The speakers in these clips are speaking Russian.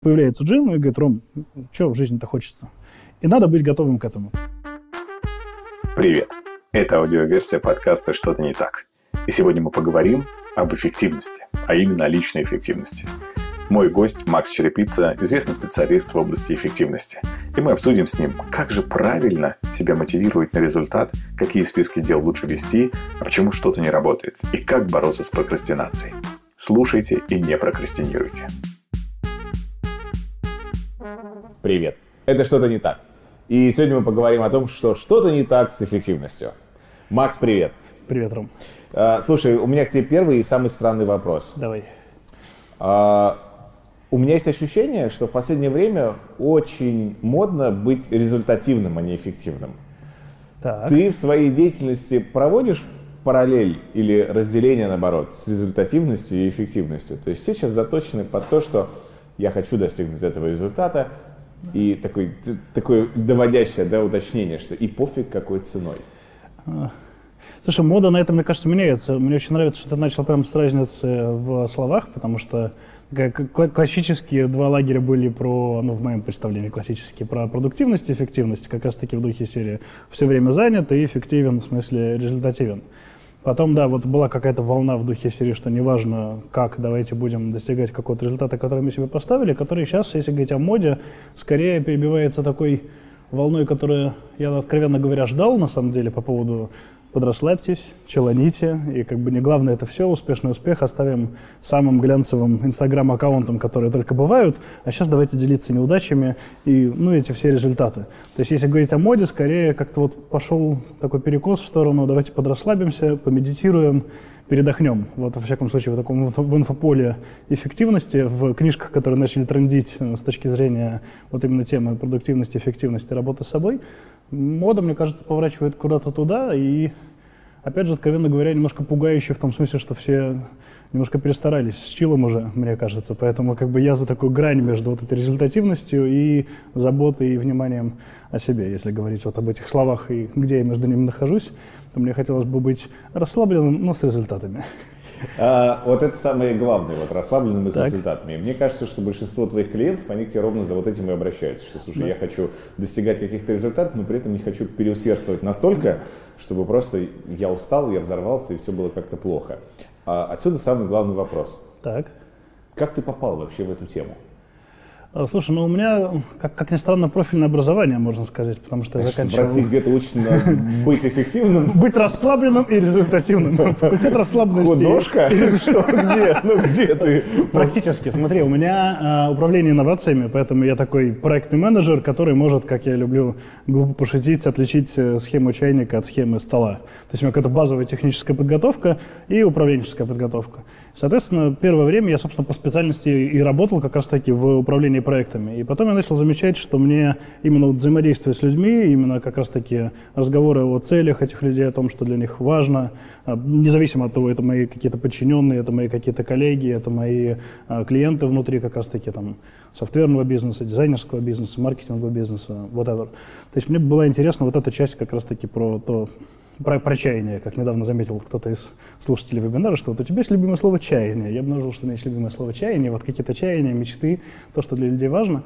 Появляется Джим и говорит, Ром, что в жизни-то хочется? И надо быть готовым к этому. Привет! Это аудиоверсия подкаста «Что-то не так». И сегодня мы поговорим об эффективности, а именно о личной эффективности. Мой гость Макс Черепица, известный специалист в области эффективности. И мы обсудим с ним, как же правильно себя мотивировать на результат, какие списки дел лучше вести, а почему что-то не работает, и как бороться с прокрастинацией. Слушайте и не прокрастинируйте. Привет. Это что-то не так. И сегодня мы поговорим о том, что что-то не так с эффективностью. Макс, привет. Привет, Ром. А, слушай, у меня к тебе первый и самый странный вопрос. Давай. А, у меня есть ощущение, что в последнее время очень модно быть результативным, а не эффективным. Так. Ты в своей деятельности проводишь параллель или разделение, наоборот, с результативностью и эффективностью? То есть все сейчас заточены под то, что я хочу достигнуть этого результата, и такой, такое доводящее да, уточнение, что и пофиг какой ценой. А, слушай, мода на этом, мне кажется, меняется. Мне очень нравится, что ты начал прям с разницы в словах, потому что классические два лагеря были про, ну, в моем представлении классические, про продуктивность и эффективность, как раз таки в духе серии «все время занят и эффективен, в смысле результативен». Потом, да, вот была какая-то волна в духе серии, что неважно как, давайте будем достигать какого-то результата, который мы себе поставили, который сейчас, если говорить о моде, скорее перебивается такой волной, которую я, откровенно говоря, ждал, на самом деле, по поводу подрасслабьтесь, челоните, и как бы не главное это все, успешный успех оставим самым глянцевым инстаграм-аккаунтом, которые только бывают, а сейчас давайте делиться неудачами и, ну, эти все результаты. То есть, если говорить о моде, скорее как-то вот пошел такой перекос в сторону, давайте подрасслабимся, помедитируем, передохнем. Вот, во всяком случае, в таком в инфополе эффективности, в книжках, которые начали трендить э, с точки зрения вот именно темы продуктивности, эффективности, работы с собой, мода, мне кажется, поворачивает куда-то туда, и, опять же, откровенно говоря, немножко пугающе в том смысле, что все немножко перестарались с чилом уже, мне кажется. Поэтому как бы я за такую грань между вот этой результативностью и заботой и вниманием о себе. Если говорить вот об этих словах и где я между ними нахожусь, то мне хотелось бы быть расслабленным, но с результатами. А, вот это самое главное, вот расслабленными с результатами. Мне кажется, что большинство твоих клиентов, они к тебе ровно за вот этим и обращаются, что, слушай, да. я хочу достигать каких-то результатов, но при этом не хочу переусердствовать настолько, чтобы просто я устал, я взорвался, и все было как-то плохо. А отсюда самый главный вопрос. Так. Как ты попал вообще в эту тему? А, слушай, ну у меня, как, как ни странно, профильное образование, можно сказать, потому что я заканчивал... В России где-то учат быть эффективным. Быть расслабленным и результативным. Факультет расслабленности. Художка? Что, где? Ну где ты? Практически. Смотри, у меня а, управление инновациями, поэтому я такой проектный менеджер, который может, как я люблю глупо пошутить, отличить э, схему чайника от схемы стола. То есть у меня какая-то базовая техническая подготовка и управленческая подготовка. Соответственно, первое время я, собственно, по специальности и работал как раз-таки в управлении проектами. И потом я начал замечать, что мне именно вот взаимодействие с людьми, именно как раз-таки разговоры о целях этих людей, о том, что для них важно, а, независимо от того, это мои какие-то подчиненные, это мои какие-то коллеги, это мои а, клиенты внутри как раз-таки там софтверного бизнеса, дизайнерского бизнеса, маркетингового бизнеса, whatever. То есть мне была интересна вот эта часть как раз-таки про то, про, про чаяние, как недавно заметил кто-то из слушателей вебинара, что вот у тебя есть любимое слово чаяние. Я обнаружил, что у меня есть любимое слово чаяние, вот какие-то чаяния, мечты, то, что для людей важно.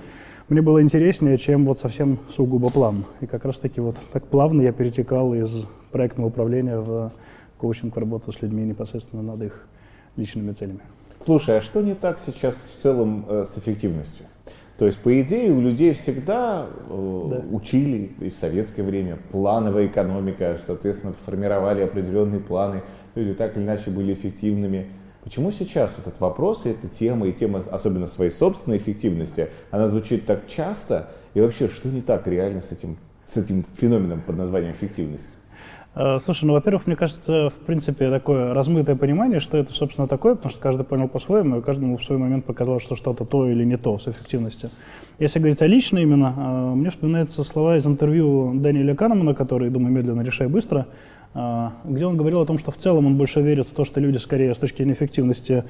Мне было интереснее, чем вот совсем сугубо план. И как раз таки вот так плавно я перетекал из проектного управления в коучинг, в работу с людьми непосредственно над их личными целями. Слушай, а что не так сейчас в целом э, с эффективностью? То есть, по идее, у людей всегда э, да. учили и в советское время плановая экономика, соответственно, формировали определенные планы, люди так или иначе были эффективными. Почему сейчас этот вопрос и эта тема, и тема особенно своей собственной эффективности, она звучит так часто, и вообще, что не так реально с этим, с этим феноменом под названием эффективность? Э, слушай, ну, во-первых, мне кажется, в принципе, такое размытое понимание, что это, собственно, такое, потому что каждый понял по-своему, и каждому в свой момент показалось, что что-то то или не то с эффективностью. Если говорить о лично именно, э, мне вспоминаются слова из интервью Дэниеля Канемана, который, думаю, медленно решай быстро, э, где он говорил о том, что в целом он больше верит в то, что люди скорее с точки зрения эффективности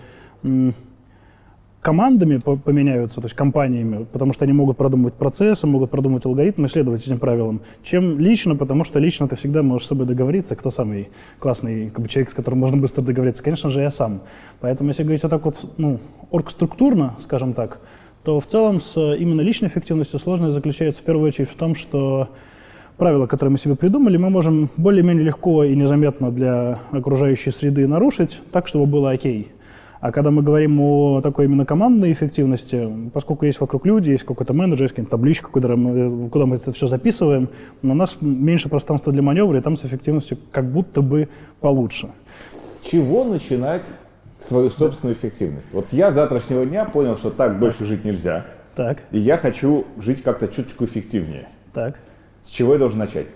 командами поменяются, то есть компаниями, потому что они могут продумывать процессы, могут продумывать алгоритмы, следовать этим правилам, чем лично, потому что лично ты всегда можешь с собой договориться, кто самый классный как бы, человек, с которым можно быстро договориться. Конечно же, я сам. Поэтому, если говорить вот так вот, ну, оргструктурно, скажем так, то в целом с именно личной эффективностью сложность заключается в первую очередь в том, что правила, которые мы себе придумали, мы можем более-менее легко и незаметно для окружающей среды нарушить, так, чтобы было окей. А когда мы говорим о такой именно командной эффективности, поскольку есть вокруг люди, есть какой-то менеджер, есть какая-то табличка, куда мы, куда мы это все записываем, у нас меньше пространства для маневра, и там с эффективностью как будто бы получше. С чего начинать свою собственную эффективность? Вот я с завтрашнего дня понял, что так больше жить нельзя. Так. И я хочу жить как-то чуточку эффективнее. Так. С чего я должен начать?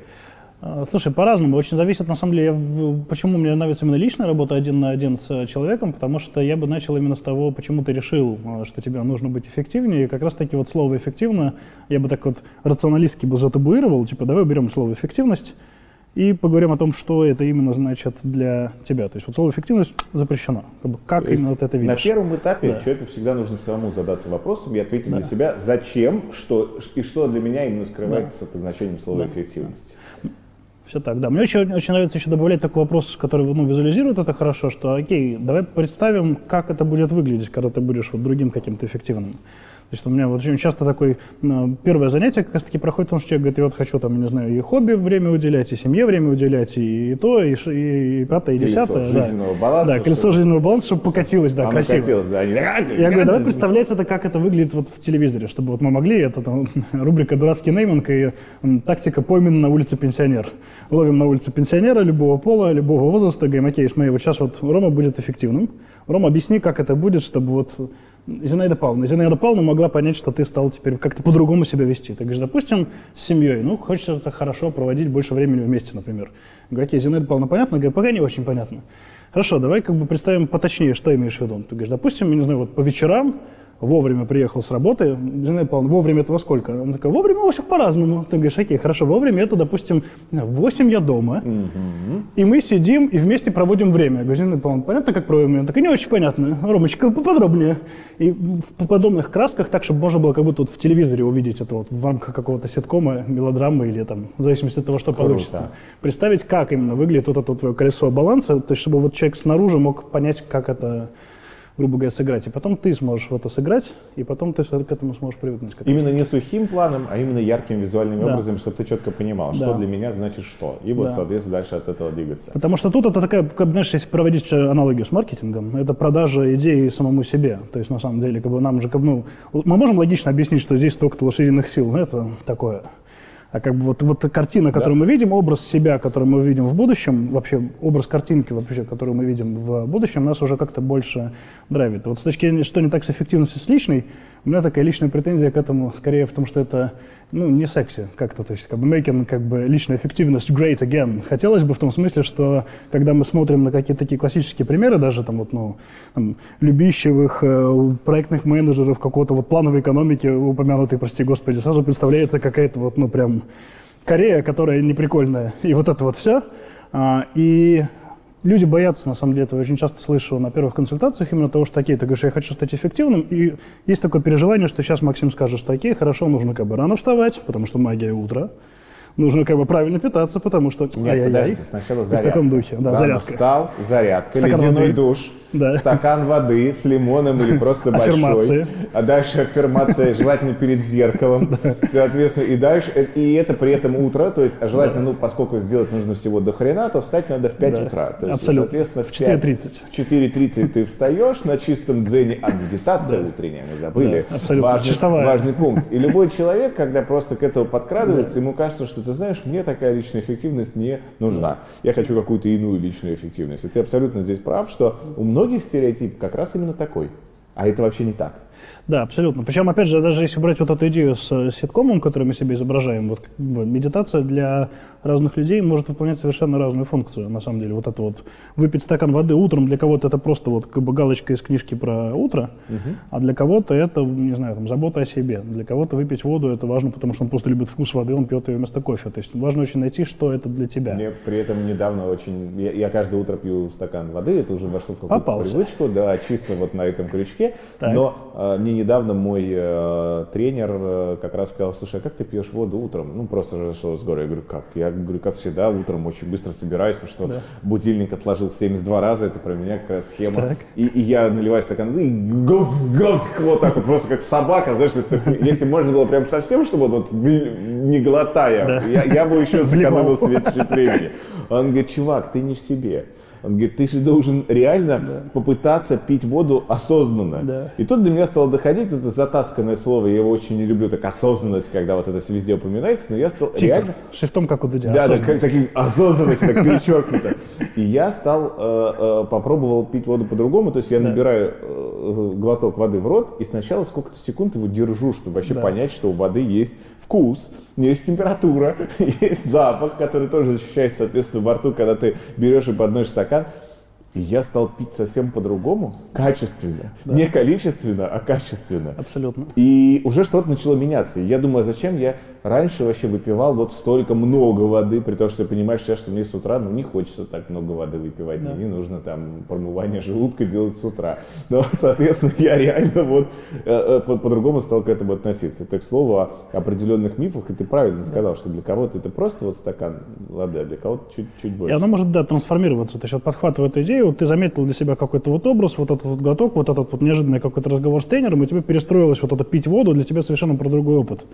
А, слушай, по-разному. Очень зависит, на самом деле, я, почему мне нравится именно личная работа один на один с человеком, потому что я бы начал именно с того, почему ты решил, а, что тебе нужно быть эффективнее. И как раз-таки вот слово «эффективно» я бы так вот рационалистски бы затабуировал, типа давай уберем слово «эффективность», и поговорим о том, что это именно значит для тебя. То есть вот слово эффективность запрещено. Как, как именно вот это видишь? На первом этапе да. человеку всегда нужно самому задаться вопросом и ответить да. для себя, зачем, что и что для меня именно скрывается да. под значением слова да. эффективность. Все так, да. Мне очень, очень нравится еще добавлять такой вопрос, который ну, визуализирует это хорошо, что окей, давай представим, как это будет выглядеть, когда ты будешь вот другим каким-то эффективным. То есть у меня вот очень часто такое первое занятие как раз таки проходит, потому что человек говорит, я вот хочу там, не знаю, и хобби время уделять, и семье время уделять, и, то, и, и, и пятое, и десятое. Колесо да. жизненного баланса. Да, колесо чтобы... жизненного баланса, чтобы покатилось, да, красиво. Покатилось, да. Я говорю, давай представлять это, как это выглядит вот в телевизоре, чтобы вот мы могли, это там рубрика «Дурацкий нейминг» и тактика поймана на улице пенсионер. Ловим на улице пенсионера любого пола, любого возраста, говорим, окей, смотри, вот сейчас вот Рома будет эффективным. Рома, объясни, как это будет, чтобы вот Зинаида Павловна. Зинаида Павловна могла понять, что ты стал теперь как-то по-другому себя вести. Ты говоришь, допустим, с семьей, ну, хочется это хорошо проводить больше времени вместе, например. Говорю, окей, Зинаида Павловна, понятно? Говорю, пока не очень понятно. Хорошо, давай как бы представим поточнее, что имеешь в виду. Ты говоришь, допустим, я не знаю, вот по вечерам вовремя приехал с работы. Жена Павловна, вовремя это во сколько? Она такая, вовремя у всех по-разному. Ты говоришь, окей, хорошо, вовремя это, допустим, в 8 я дома, угу. и мы сидим и вместе проводим время. Я говорю, Жена Павловна, понятно, как проводим время? Так не очень понятно. Ромочка, поподробнее. И в подобных красках, так, чтобы можно было как будто вот в телевизоре увидеть это вот в рамках какого-то ситкома, мелодрамы или там, в зависимости от того, что Круто. получится. Представить, как именно выглядит вот это вот твое колесо баланса, то есть чтобы вот человек снаружи мог понять, как это грубо говоря, сыграть. И потом ты сможешь в это сыграть, и потом ты к этому сможешь привыкнуть. Именно не сухим планом, а именно ярким визуальным да. образом, чтобы ты четко понимал, да. что для меня значит что. И вот, да. соответственно, дальше от этого двигаться. Потому что тут это такая, как, знаешь, если проводить аналогию с маркетингом, это продажа идеи самому себе. То есть, на самом деле, как бы нам же, как ну, мы можем логично объяснить, что здесь столько-то лошадиных сил, но это такое. А как бы вот, вот картина, которую да. мы видим, образ себя, который мы видим в будущем, вообще образ картинки, вообще, которую мы видим в будущем, нас уже как-то больше драйвит. Вот с точки зрения, что не так с эффективностью с личной, у меня такая личная претензия к этому скорее в том, что это ну, не секси как-то, то есть как бы making как бы личная эффективность great again. Хотелось бы в том смысле, что когда мы смотрим на какие-то такие классические примеры, даже там вот, ну, там, любящих э, проектных менеджеров, какого-то вот плановой экономики, упомянутой, прости господи, сразу представляется какая-то вот, ну, прям Корея, которая неприкольная, и вот это вот все. А, и люди боятся, на самом деле, этого. Я очень часто слышу на первых консультациях именно того, что такие, ты говоришь, я хочу стать эффективным, и есть такое переживание, что сейчас Максим скажет, что окей, хорошо, нужно как бы рано вставать, потому что магия утра, нужно как бы правильно питаться, потому что... Нет, подожди, сначала зарядка. В таком духе, да, Рано зарядка. встал, зарядка, Стакан ледяной воды. душ, да. стакан воды с лимоном или просто большой. А дальше аффирмация, желательно перед зеркалом. Соответственно, и дальше, и это при этом утро, то есть а желательно, ну, поскольку сделать нужно всего до хрена, то встать надо в 5 утра. То есть, соответственно, в 4.30. В 4.30 ты встаешь на чистом дзене, а медитация утренняя, мы забыли. Важный пункт. И любой человек, когда просто к этому подкрадывается, ему кажется, что ты знаешь, мне такая личная эффективность не нужна. Я хочу какую-то иную личную эффективность. И ты абсолютно здесь прав, что у многих стереотип как раз именно такой. А это вообще не так. Да, абсолютно. Причем, опять же, даже если брать вот эту идею с э, ситкомом, который мы себе изображаем, вот медитация для разных людей может выполнять совершенно разную функцию, на самом деле. Вот это вот выпить стакан воды утром для кого-то это просто вот как бы галочка из книжки про утро, угу. а для кого-то это, не знаю, там, забота о себе. Для кого-то выпить воду это важно, потому что он просто любит вкус воды, он пьет ее вместо кофе. То есть важно очень найти, что это для тебя. Мне при этом недавно очень... Я, я каждое утро пью стакан воды, это уже вошло в какую-то привычку, да, чисто вот на этом крючке. Так. Но э, мне недавно мой э, тренер э, как раз сказал, слушай, а как ты пьешь воду утром? Ну, просто разошел с горы. Я говорю, как? Я говорю, как всегда, утром очень быстро собираюсь, потому что да. будильник отложил 72 раза, это про меня как раз схема. И, и я наливаю стакан, и говт, говт, вот так вот, просто как собака, знаешь, если можно было прям совсем, чтобы вот не глотая, я бы еще сэкономил себе чуть-чуть времени. Он говорит, чувак, ты не в себе. Он говорит, ты же должен реально да. попытаться пить воду осознанно. Да. И тут до меня стало доходить это затасканное слово, я его очень не люблю, так осознанность, когда вот это везде упоминается, но я стал типа, реально... Шрифтом, как у Дудя. Да, да, как таким осознанность, так перечеркнуто. И я стал, э, э, попробовал пить воду по-другому, то есть я да. набираю э, глоток воды в рот, и сначала сколько-то секунд его держу, чтобы вообще да. понять, что у воды есть вкус, есть температура, есть запах, который тоже ощущается, соответственно, во рту, когда ты берешь и подносишь стакан, стакан. И я стал пить совсем по-другому, качественно. Да. Не количественно, а качественно. Абсолютно. И уже что-то начало меняться. И я думаю, а зачем я раньше вообще выпивал вот столько много воды, при том, что я понимаю сейчас, что мне с утра ну, не хочется так много воды выпивать. Да. Мне не нужно там промывание желудка делать с утра. Но, соответственно, я реально вот э, э, по-другому стал к этому относиться. Это, к слову, о определенных мифах, и ты правильно да. сказал, что для кого-то это просто вот стакан воды, а для кого-то чуть-чуть больше. И оно может, да, трансформироваться. То есть вот подхватывая эту идею, вот ты заметил для себя какой-то вот образ, вот этот вот глоток, вот этот вот неожиданный какой-то разговор с тренером, и тебе перестроилось вот это пить воду, для тебя совершенно про другой опыт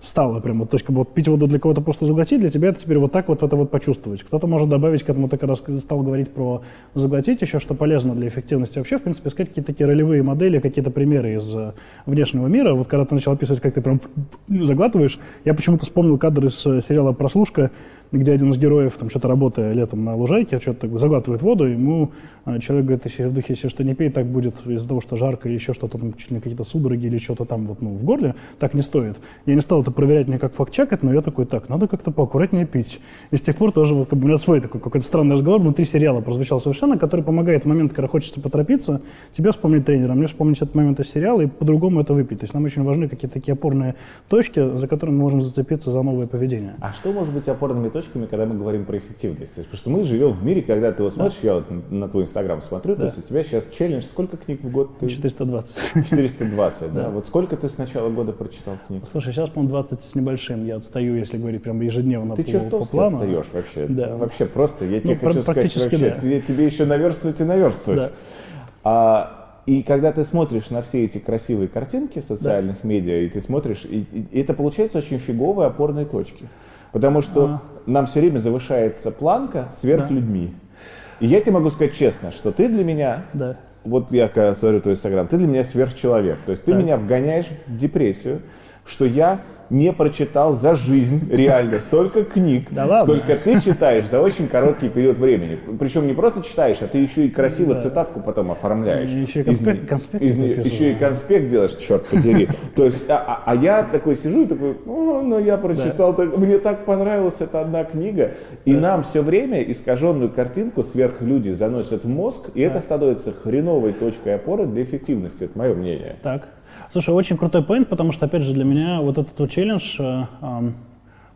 стало прямо. То есть как бы вот пить воду для кого-то просто заглотить, для тебя это теперь вот так вот это вот почувствовать. Кто-то может добавить к этому, ты когда стал говорить про заглотить еще, что полезно для эффективности вообще, в принципе, искать какие-то такие ролевые модели, какие-то примеры из э, внешнего мира. Вот когда ты начал описывать, как ты прям заглатываешь, я почему-то вспомнил кадр из э, сериала «Прослушка», где один из героев, там что-то работая летом на лужайке, что-то заглатывает воду, ему а, человек говорит, если в духе, если что не пей, так будет из-за того, что жарко или еще что-то, там, чуть ли какие-то судороги или что-то там вот, ну, в горле, так не стоит. Я не стал это проверять мне как факт-чекать, но я такой, так, надо как-то поаккуратнее пить. И с тех пор тоже вот, как бы, у меня свой такой какой-то странный разговор внутри сериала прозвучал совершенно, который помогает в момент, когда хочется поторопиться, тебе вспомнить тренера, мне вспомнить этот момент из сериала и по-другому это выпить. То есть нам очень важны какие-то такие опорные точки, за которыми мы можем зацепиться за новое поведение. А что может быть опорными точками, когда мы говорим про эффективность? То есть, потому что мы живем в мире, когда ты вот смотришь, да. я вот на твой инстаграм смотрю, да. то есть у тебя сейчас челлендж, сколько книг в год? Ты... 420. 420, да? да. Вот сколько ты с начала года прочитал книг? Слушай, сейчас, по-моему, 20 с небольшим. Я отстаю, если говорить прям ежедневно ты по, по плану. отстаешь вообще. Да. Вообще просто, я тебе ну, хочу сказать, вообще, да. тебе еще наверстывать и наверстывать. Да. А, и когда ты смотришь на все эти красивые картинки социальных да. медиа, и ты смотришь, и, и это получается очень фиговые опорные точки. Потому что а. нам все время завышается планка сверх да. людьми. И я тебе могу сказать честно, что ты для меня, да. вот я когда смотрю твой инстаграм, ты для меня сверхчеловек. То есть ты так. меня вгоняешь в депрессию, что я не прочитал за жизнь реально столько книг, да сколько ты читаешь за очень короткий период времени. Причем не просто читаешь, а ты еще и красиво да. цитатку потом оформляешь. И еще и конспект, из, конспект из, еще и конспект делаешь, черт подери. То есть, а, а, а я такой сижу и такой, ну, ну я прочитал, да. мне так понравилась эта одна книга. И да. нам все время искаженную картинку сверхлюди заносят в мозг, и да. это становится хреновой точкой опоры для эффективности, это мое мнение. Так. Слушай, очень крутой поинт, потому что, опять же, для меня вот этот вот челлендж э, э,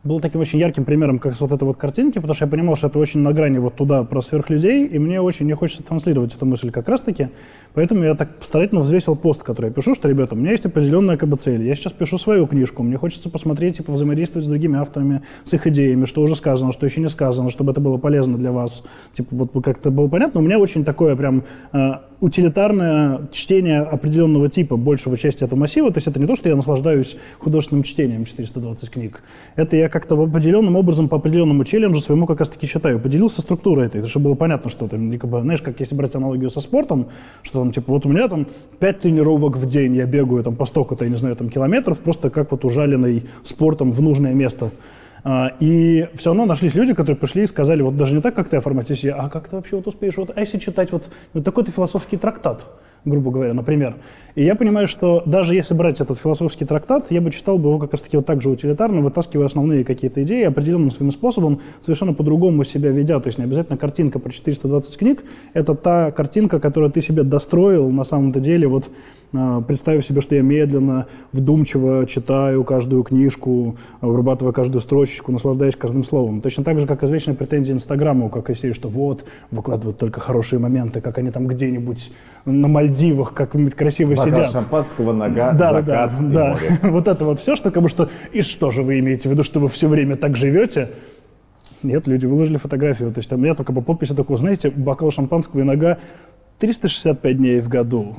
был таким очень ярким примером, как с вот этой вот картинки, потому что я понимал, что это очень на грани вот туда про сверхлюдей, и мне очень не хочется транслировать эту мысль как раз-таки, поэтому я так старательно взвесил пост, который я пишу, что, ребята, у меня есть определенная как бы цель, я сейчас пишу свою книжку, мне хочется посмотреть и типа, взаимодействовать с другими авторами, с их идеями, что уже сказано, что еще не сказано, чтобы это было полезно для вас, типа вот как-то было понятно, у меня очень такое прям э, утилитарное чтение определенного типа большего части этого массива. То есть это не то, что я наслаждаюсь художественным чтением 420 книг. Это я как-то определенным образом по определенному челленджу своему как раз-таки считаю. Поделился структурой этой, чтобы было понятно, что там, как бы, знаешь, как если брать аналогию со спортом, что там, типа, вот у меня там 5 тренировок в день, я бегаю там по столько-то, я не знаю, там километров, просто как вот ужаленный спортом в нужное место. А, и все равно нашлись люди, которые пришли и сказали, вот даже не так, как ты оформить себе, а как ты вообще вот успеешь, вот, а если читать вот, вот такой-то философский трактат, грубо говоря, например. И я понимаю, что даже если брать этот философский трактат, я бы читал бы его как раз-таки вот так же утилитарно, вытаскивая основные какие-то идеи, определенным своим способом, совершенно по-другому себя ведя. То есть не обязательно картинка про 420 книг, это та картинка, которую ты себе достроил на самом-то деле вот представив себе, что я медленно, вдумчиво читаю каждую книжку, вырабатывая каждую строчечку, наслаждаясь каждым словом. Точно так же, как извечная претензия Инстаграму, как и серии, что вот, выкладывают только хорошие моменты, как они там где-нибудь на Мальдивах, как-нибудь красиво Бокал сидят. шампанского, нога, да, закат да, да. море. Вот это вот все, что как бы что... И что же вы имеете в виду, что вы все время так живете? Нет, люди выложили фотографию. То есть там я только по подписи такого, знаете, бокал шампанского и нога 365 дней в году.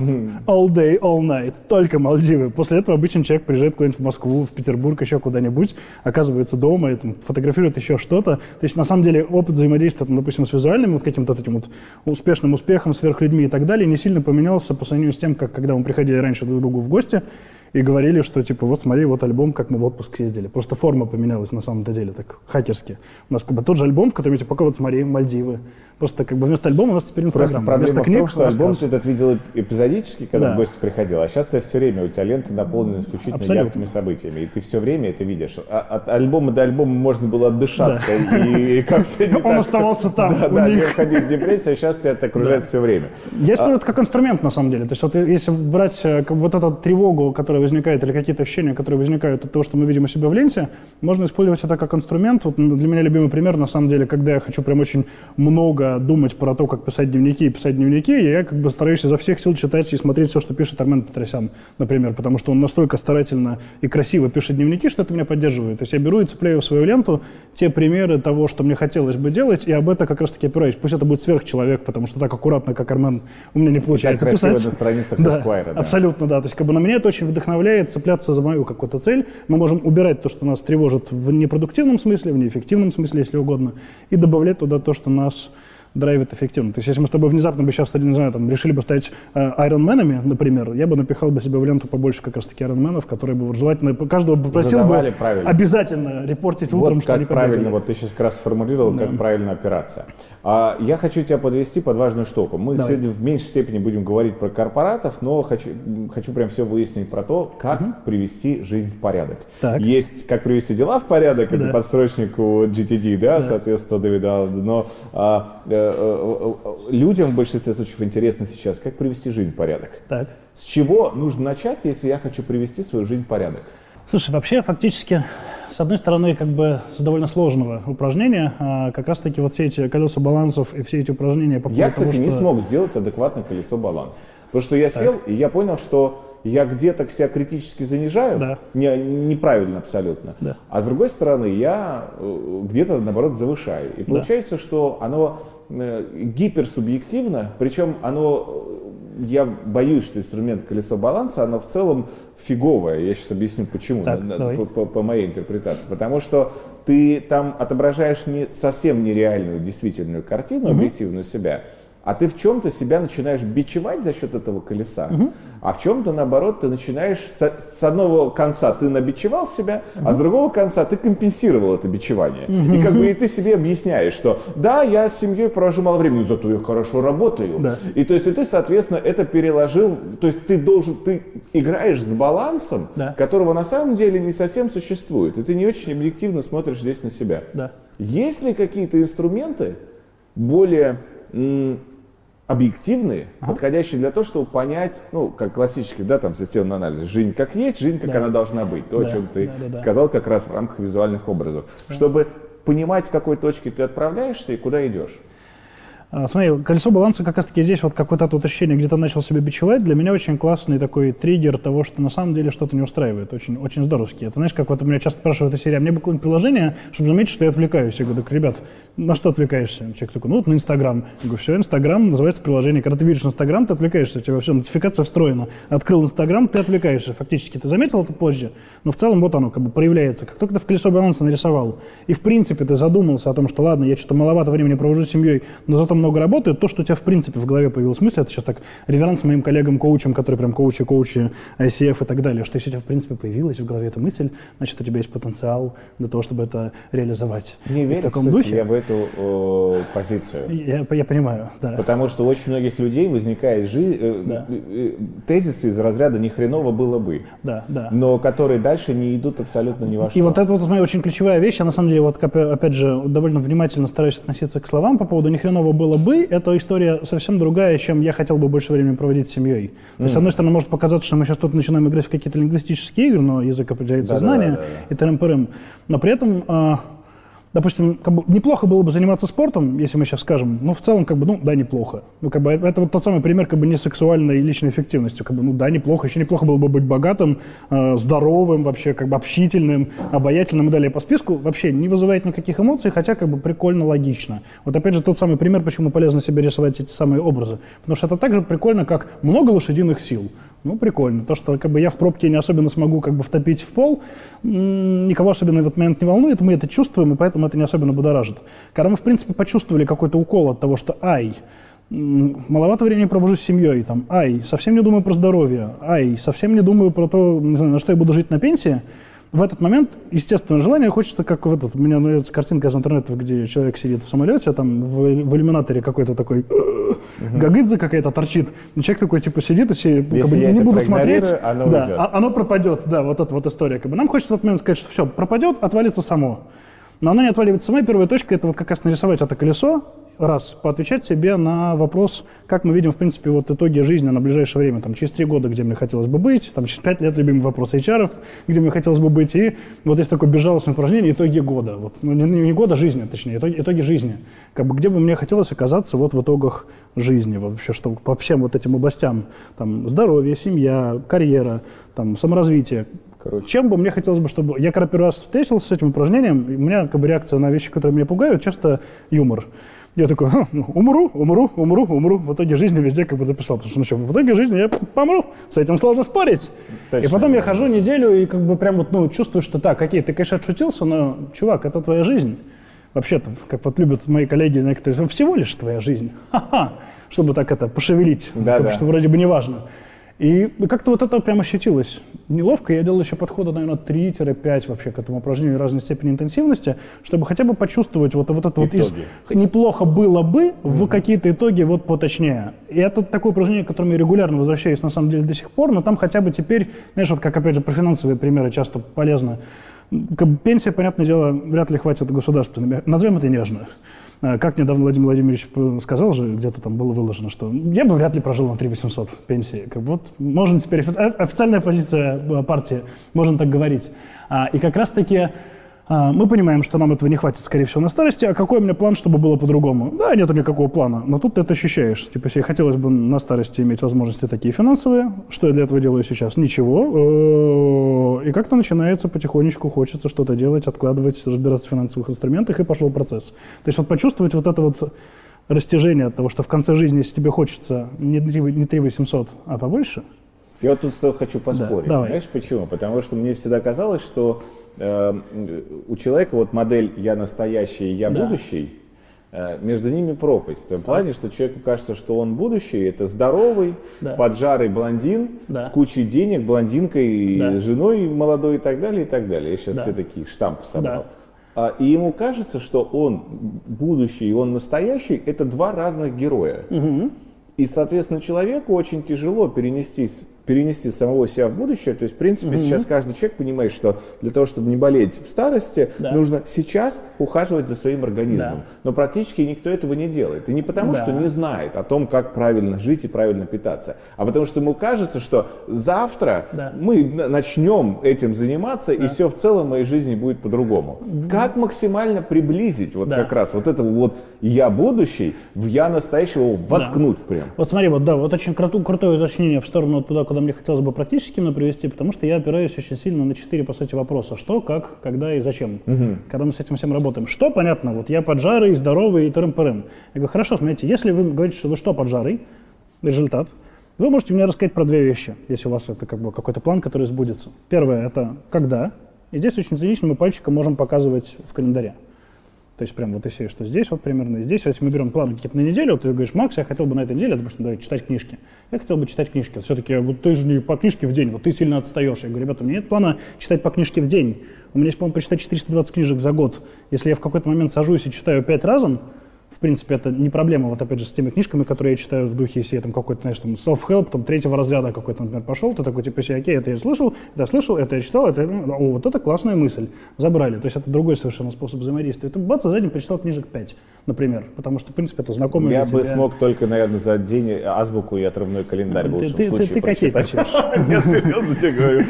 All day, all night. Только Мальдивы. После этого обычно человек приезжает куда-нибудь в Москву, в Петербург, еще куда-нибудь, оказывается дома и там, фотографирует еще что-то. То есть, на самом деле, опыт взаимодействия, там, допустим, с визуальным вот каким-то этим вот успешным успехом, сверхлюдьми и так далее, не сильно поменялся по сравнению с тем, как когда мы приходили раньше друг к другу в гости, и говорили, что типа вот смотри, вот альбом, как мы в отпуск ездили. Просто форма поменялась на самом-то деле, так хакерски. У нас как бы тот же альбом, в котором типа пока вот смотри, Мальдивы. Просто как бы вместо альбома у нас теперь Просто Инстаграм. проблема Вместо в книг том, что альбом рассказ. ты этот видел эпизодически, когда Да. в гости приходил, а сейчас ты все время, у тебя ленты наполнены исключительно Абсолютно. яркими событиями, и ты все время это видишь. А от альбома до альбома можно было отдышаться, и, и как-то не Он так- оставался там, Да, да, не них. входить в депрессию, а сейчас тебя это окружает все время. Я использую это как инструмент, на самом деле. То есть вот если брать э, вот эту тревогу, которая возникает, или какие-то ощущения, которые возникают от того, что мы видим у себя в ленте, можно использовать это как инструмент. Вот для меня любимый пример, на самом деле, когда я хочу прям очень много думать про то, как писать дневники и писать дневники, я как бы стараюсь изо всех сил читать и смотреть все, что пишет Армен Петросян, например, потому что он настолько старательно и красиво пишет дневники, что это меня поддерживает. То есть я беру и цепляю в свою ленту те примеры того, что мне хотелось бы делать, и об это как раз-таки опираюсь. Пусть это будет сверхчеловек, потому что так аккуратно, как Армен, у меня не получается писать. на страницах Да, Esquire, да. Абсолютно, да. То есть как бы на меня это очень вдохновляет цепляться за мою какую-то цель. Мы можем убирать то, что нас тревожит в непродуктивном смысле, в неэффективном смысле, если угодно, и добавлять туда то, что нас драйвит эффективно. То есть если мы с тобой внезапно бы сейчас, не знаю, там, решили бы стать э, айронменами, например, я бы напихал бы себе в ленту побольше как раз-таки айронменов, которые бы желательно, каждого бы попросил Задавали бы правильно. обязательно репортить утром, Вот что они как правильно, побегали. вот ты сейчас как раз сформулировал, как правильно опираться. А, я хочу тебя подвести под важную штуку. Мы Давай. сегодня в меньшей степени будем говорить про корпоратов, но хочу, хочу прям все выяснить про то, как привести жизнь в порядок. Так. Есть как привести дела в порядок, это Да. подстрочник у GTD, да, соответственно, Давида, но а, э, людям в большинстве случаев интересно сейчас, как привести жизнь в порядок. Так. С чего нужно начать, если я хочу привести свою жизнь в порядок? Слушай, вообще фактически, с одной стороны, как бы с довольно сложного упражнения, а, как раз-таки вот все эти колеса балансов и все эти упражнения по Я, кстати, того, не что- смог сделать адекватное колесо баланса. Потому что я сел, и я понял, что я где-то себя критически занижаю, Да. не- неправильно абсолютно. Да. А с другой стороны, я э, где-то, наоборот, завышаю. И получается, что оно э, гиперсубъективно, причем оно, э, я боюсь, что инструмент колесо баланса, оно в целом фиговое. Я сейчас объясню, почему, Так, на- на- по, по- по моей интерпретации. Потому что ты там отображаешь не совсем нереальную, действительную картину, объективную себя, а ты в чем-то себя начинаешь бичевать за счет этого колеса, а в чем-то, наоборот, ты начинаешь с, с одного конца ты набичевал себя, а с другого конца ты компенсировал это бичевание. И как бы и ты себе объясняешь, что да, я с семьей провожу мало времени, зато я хорошо работаю. Да. И то есть и ты, соответственно, это переложил, то есть ты должен, ты играешь с балансом, Да. которого на самом деле не совсем существует. И ты не очень объективно смотришь здесь на себя. Да. Есть ли какие-то инструменты более объективные, подходящие для того, чтобы понять, ну, как классический, да, там, системный анализ, жизнь как есть, жизнь как Да. она должна быть, то, о Да, чем ты да, да, да. сказал как раз в рамках визуальных образов, чтобы понимать, с какой точки ты отправляешься и куда идешь. А, Смотри, колесо баланса как раз-таки здесь вот какое-то это ощущение, где-то начал себя бичевать, для меня очень классный такой триггер того, что на самом деле что-то не устраивает. Очень, очень здоровский. Это знаешь, как вот меня часто спрашивают из серии, а мне бы какое-нибудь приложение, чтобы заметить, что я отвлекаюсь. Я говорю, так, ребят, на что отвлекаешься? Человек такой, ну вот на Инстаграм. Я говорю, все, Инстаграм называется приложение. Когда ты видишь Инстаграм, ты отвлекаешься, у тебя все, нотификация встроена. Открыл Инстаграм, ты отвлекаешься. Фактически ты заметил это позже, но в целом вот оно как бы проявляется. Как только ты в колесо баланса нарисовал, и в принципе ты задумался о том, что ладно, я что-то маловато времени провожу с семьей, но зато много работаю, то, что у тебя в принципе в голове появилась мысль, это сейчас так реверанс моим коллегам-коучам, которые прям коучи, коучи, ICF и так далее, что если у тебя в принципе появилась в голове эта мысль, значит у тебя есть потенциал для того, чтобы это реализовать. Не верю, в таком кстати, духе. я в эту э, позицию. Я, я понимаю, да. Потому что у очень многих людей возникает жи- э, Да. э, э, тезисы из разряда «ни хреново было бы», Да, да. но которые дальше не идут абсолютно ни во что. И вот это вот моя очень ключевая вещь. Я на самом деле, вот, опя- опять же, довольно внимательно стараюсь относиться к словам по поводу ни хреново было было бы, это история совсем другая, чем я хотел бы больше времени проводить с семьей. То есть, с одной стороны, может показаться, что мы сейчас тут начинаем играть в какие-то лингвистические игры, но язык определяет Да, да, сознание да, да, да. и ТРМ-ПРМ. Но при этом а, допустим, как бы неплохо было бы заниматься спортом, если мы сейчас скажем, ну, в целом, как бы, ну, да, неплохо. Ну, как бы, это, это вот тот самый пример, как бы, не сексуальной и личной эффективностью. Как бы, ну, да, неплохо. Еще неплохо было бы быть богатым, э, здоровым, вообще, как бы, общительным, обаятельным и далее по списку. Вообще не вызывает никаких эмоций, хотя, как бы, прикольно, логично. Вот, опять же, тот самый пример, почему полезно себе рисовать эти самые образы. Потому что это так же прикольно, как много лошадиных сил. Ну, прикольно. То, что как бы я в пробке не особенно смогу как бы втопить в пол, никого особенно в этот момент не волнует, мы это чувствуем, и поэтому это не особенно будоражит. Когда мы, в принципе, почувствовали какой-то укол от того, что ай, маловато времени провожу с семьей, там, ай, совсем не думаю про здоровье, ай, совсем не думаю про то, не знаю, на что я буду жить на пенсии, в этот момент, естественно, желание хочется, как в этот, у меня нравится картинка из интернета, где человек сидит в самолете, а там в, в иллюминаторе какой-то такой гагыдзе какая-то торчит, и человек такой типа сидит и себе, как бы, я не буду смотреть, оно да, уйдет. а- оно пропадет, да, вот эта вот история. Как бы. Нам хочется в этот момент сказать, что все, пропадет, отвалится само. Но оно не отваливается само, и первая точка это вот как раз нарисовать это колесо, раз, поотвечать себе на вопрос, как мы видим, в принципе, вот итоги жизни на ближайшее время, там, через три года, где мне хотелось бы быть, там, через пять лет любимый вопрос HR, где мне хотелось бы быть, и вот есть такое безжалостное упражнение «Итоги года», вот, ну, не, не года, жизни, точнее, итоги, итоги жизни, как бы, где бы мне хотелось оказаться вот в итогах жизни, вот, вообще, что по всем вот этим областям, там, здоровье, семья, карьера, там, саморазвитие, Короче. чем бы мне хотелось бы, чтобы... Я когда первый раз встретился с этим упражнением, у меня как бы реакция на вещи, которые меня пугают, часто юмор. Я такой, «Ха, ну, умру, умру, умру, умру. В итоге жизни везде как бы записал. Потому что, ну что, в итоге жизни я помру. С этим сложно спорить. Точно, и потом я хожу неделю и как бы прям вот, ну, чувствую, что так, окей, ты, конечно, отшутился, но, чувак, это твоя жизнь. Вообще-то, как вот любят мои коллеги некоторые, всего лишь твоя жизнь. Ха-ха. Чтобы так это пошевелить. Да, бы, да. что вроде бы не важно. И как-то вот это прям ощутилось неловко. Я делал еще подхода, наверное, 3-5 вообще к этому упражнению разной степени интенсивности, чтобы хотя бы почувствовать вот, вот это вот из... Итоги. Неплохо было бы в какие-то итоги вот поточнее. И это такое упражнение, к которому я регулярно возвращаюсь на самом деле до сих пор, но там хотя бы теперь, знаешь, вот как опять же про финансовые примеры часто полезно. Пенсия, понятное дело, вряд ли хватит государственными. Назовем это нежно. А, Как недавно Владимир Владимирович сказал же, где-то там было выложено, что я бы вряд ли прожил на 3 800 пенсии. Как бы вот можно теперь, офи- э, официальная позиция э, партии, можно так говорить. А, И как раз-таки мы понимаем, что нам этого не хватит, скорее всего, на старости. А какой у меня план, чтобы было по-другому? Да, нету никакого плана, но тут ты это ощущаешь. Типа, если хотелось бы на старости иметь возможности такие финансовые, что я для этого делаю сейчас? Ничего. Э, И как-то начинается потихонечку, хочется что-то делать, откладывать, разбираться в финансовых инструментах, и пошел процесс. То есть вот почувствовать вот это вот растяжение от того, что в конце жизни, если тебе хочется не 3, не 3 800, а побольше, Я вот тут с тобой хочу поспорить. давай. Знаешь почему? Потому что мне всегда казалось, что э, у человека вот модель «я настоящий, я Да. будущий», э, между ними пропасть. В том плане, что человеку кажется, что он будущий, это здоровый, Да. поджарый блондин Да. с кучей денег, блондинкой, Да. женой молодой и так далее, и так далее. Я сейчас Да. все такие штампы собрал. Да. А, И ему кажется, что он будущий и он настоящий – это два разных героя. И, соответственно, человеку очень тяжело перенести, с- перенести самого себя в будущее. То есть, в принципе, сейчас каждый человек понимает, что для того, чтобы не болеть в старости, Да. нужно сейчас ухаживать за своим организмом. Да. Но практически никто этого не делает. И не потому, Да. что не знает о том, как правильно жить и правильно питаться, а потому что ему кажется, что завтра Да. мы начнем этим заниматься, и все в целом в моей жизни будет по-другому. Как максимально приблизить вот Да. как раз вот этого вот «я будущий» в «я настоящего» воткнуть прям? Вот смотри, вот да, вот очень крутое уточнение в сторону туда, куда мне хотелось бы практически именно привести, потому что я опираюсь очень сильно на четыре, по сути, вопроса. Что, как, когда и зачем. Когда мы с этим всем работаем. Что, понятно, вот я поджарый, здоровый и тырым-пырым. Я говорю, хорошо, смотрите, если вы говорите, что вы что поджарый, результат, вы можете мне рассказать про две вещи, если у вас это как бы какой-то план, который сбудется. Первое – это когда. И здесь очень лично мы пальчиком можем показывать в календаре. То есть прям вот если что здесь вот примерно, и здесь, если мы берем планы какие-то на неделю, вот ты говоришь, Макс, я хотел бы на этой неделе, допустим, давай, читать книжки. Я хотел бы читать книжки. Все-таки вот ты же не по книжке в день, вот ты сильно отстаешь. Я говорю, ребята, у меня нет плана читать по книжке в день. У меня есть план прочитать 420 книжек за год. Если я в какой-то момент сажусь и читаю пять разом, принципе, это не проблема, вот опять же, с теми книжками, которые я читаю в духе, если я там какой-то, знаешь, там, self-help, там, третьего разряда какой-то, например, пошел, ты такой, типа, себе, окей, это я слышал, это я слышал, это я читал, это, ну, о, вот это классная мысль, забрали, то есть это другой совершенно способ взаимодействия. Ты, бац, за этим прочитал книжек 5. Например, потому что, в принципе, это знакомый Я бы тебя. смог только, наверное, за день азбуку и отрывной календарь в Ты- лучшем ты- ты- случае ты котей прочитать. Нет, серьезно тебе говорю.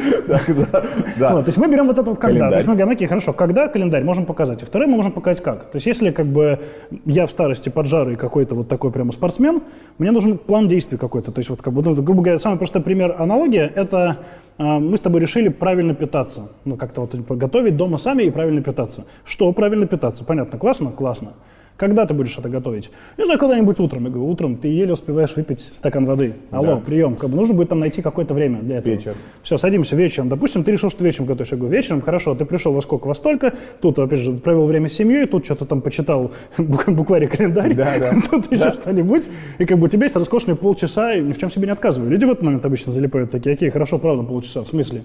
То есть мы берем вот это вот когда. То есть мы говорим, окей, хорошо, когда календарь можем показать. И второе мы можем показать как. То есть если как бы я в старости поджарый какой-то вот такой прямо спортсмен, мне нужен план действий какой-то. То есть вот как бы, ну, грубо говоря, самый простой пример аналогия – это а, мы с тобой решили правильно питаться. Ну как-то вот типа, готовить дома сами и правильно питаться. Что правильно питаться? Понятно, классно? Классно. Когда ты будешь это готовить? Не знаю, когда-нибудь утром. Я говорю, утром ты еле успеваешь выпить стакан воды. Алло, Да. прием. Как бы нужно будет там найти какое-то время для этого. Вечер. Все, садимся вечером. Допустим, ты решил, что вечером готовишь. Я говорю, вечером, хорошо, ты пришел во сколько, во столько. Тут, опять же, провел время с семьей, тут что-то там почитал бук- букварь и календарь. Да, да. Тут еще что-нибудь. И как бы у тебя есть роскошные полчаса, и ни в чем себе не отказываю. Люди в этот момент обычно залипают такие, окей, хорошо, правда, полчаса. В смысле?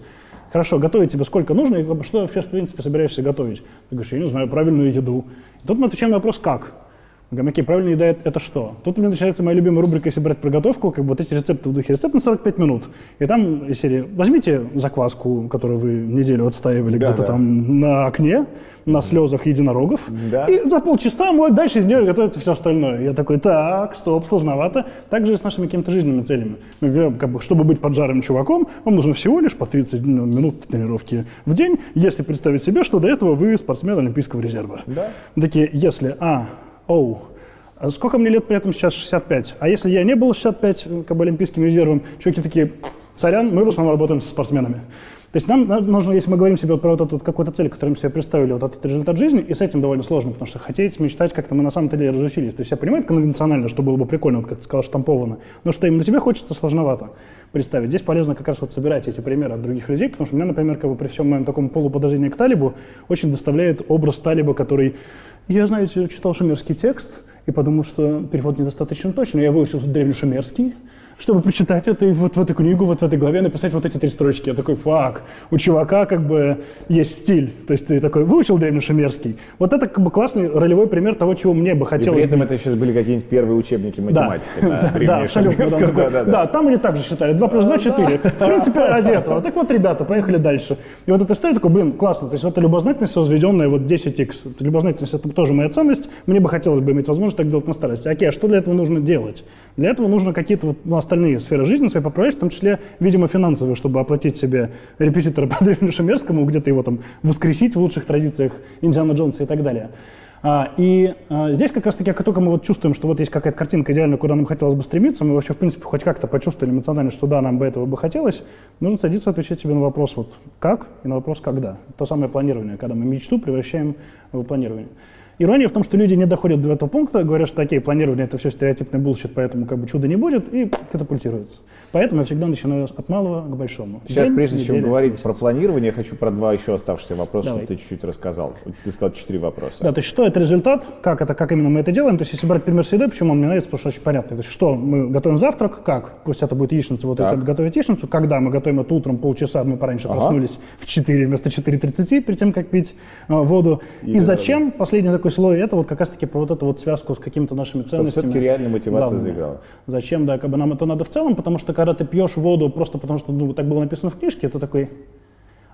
Хорошо, готовить тебе сколько нужно, и что вообще, в принципе, собираешься готовить? Ты говоришь, я не знаю, правильную еду. И тут мы отвечаем на вопрос, как? Мы говорим, окей, правильная еда – это что? Тут у меня начинается моя любимая рубрика, если брать приготовку, как бы вот эти рецепты в духе рецепт на 45 минут. И там из серии возьмите закваску, которую вы неделю отстаивали Да, где-то да. там на окне, на слезах единорогов, Да. и за полчаса мой, дальше из нее готовится все остальное. Я такой, так, стоп, сложновато. Так же и с нашими какими-то жизненными целями. Мы говорим, как бы, чтобы быть поджарым чуваком, вам нужно всего лишь по 30 ну, минут тренировки в день, если представить себе, что до этого вы спортсмен Олимпийского резерва. Да. Такие, если, а, оу, а сколько мне лет при этом сейчас? 65. А если я не был 65, э, как бы олимпийским резервом, чуваки такие, сорян, мы в основном работаем со спортсменами. То есть нам на- нужно, если мы говорим себе вот про вот эту какую-то цель, которую мы себе представили, вот этот результат жизни, и с этим довольно сложно, потому что хотеть, мечтать как-то мы на самом деле разучились. То есть я понимаю конвенционально, что было бы прикольно, вот как ты сказал, штамповано, но что именно тебе хочется, сложновато представить. Здесь полезно как раз вот собирать эти примеры от других людей, потому что меня, например, как бы при всем моем таком полуподозрении к Талибу очень доставляет образ Талиба, который я, знаете, читал шумерский текст и подумал, что перевод недостаточно точный. Я выучил древнешумерский, чтобы прочитать это и вот в эту книгу, вот в этой главе написать вот эти три строчки. Я такой, фак, у чувака как бы есть стиль. То есть ты такой, выучил древнешумерский. Вот это как бы классный ролевой пример того, чего мне бы И хотелось при этом бы это еще были какие-нибудь первые учебники математики на да, древнейшем абсолютно. Там такой, Да, да, да, да. там они так же считали. 2 плюс 2 – 4. В принципе, ради этого. Так вот, ребята, поехали дальше. И вот эта история такой, блин, классно. То есть вот эта любознательность, возведенная вот 10x. Любознательность – это тоже моя ценность. Мне бы хотелось бы иметь возможность так делать на старости. Окей, а что для этого нужно делать? Для этого нужно какие-то вот, ну, остальные сферы жизни свои поправить, в том числе, видимо, финансовые, чтобы оплатить себе репетитора по древнешумерскому, где-то его там воскресить в лучших традициях Индиана Джонса и так далее. А, и а, здесь как раз-таки, как только мы вот чувствуем, что вот есть какая-то картинка идеальная, куда нам хотелось бы стремиться, мы вообще, в принципе, хоть как-то почувствовали эмоционально, что да, нам бы этого бы хотелось, нужно садиться отвечать себе на вопрос вот как и на вопрос когда. То самое планирование, когда мы мечту превращаем в планирование. Ирония в том, что люди не доходят до этого пункта, говорят, что окей, планирование это все стереотипный bullshit, поэтому как бы чуда не будет, и катапультируется. Поэтому я всегда начинаю от малого к большому. Сейчас, День, прежде чем говорить месяц. про планирование, я хочу про два еще оставшихся вопроса, Давай. чтобы ты чуть-чуть рассказал. Ты сказал четыре вопроса. Да, то есть что это результат, как это, как именно мы это делаем. То есть если брать пример с едой, почему он мне нравится, потому что очень понятно. То есть что мы готовим завтрак, как, пусть это будет яичница, вот Так. если готовить яичницу, когда мы готовим это утром полчаса, мы пораньше Ага. проснулись в 4 вместо 4.30 перед тем, как пить э, воду. И, И, зачем, последний такой слой, это вот как раз-таки про вот эту вот связку с какими-то нашими ценностями. все-таки реальная мотивация главными. заиграла. Зачем, да, как бы нам это надо в целом, потому что когда ты пьешь воду просто потому, что ну, так было написано в книжке, то такой,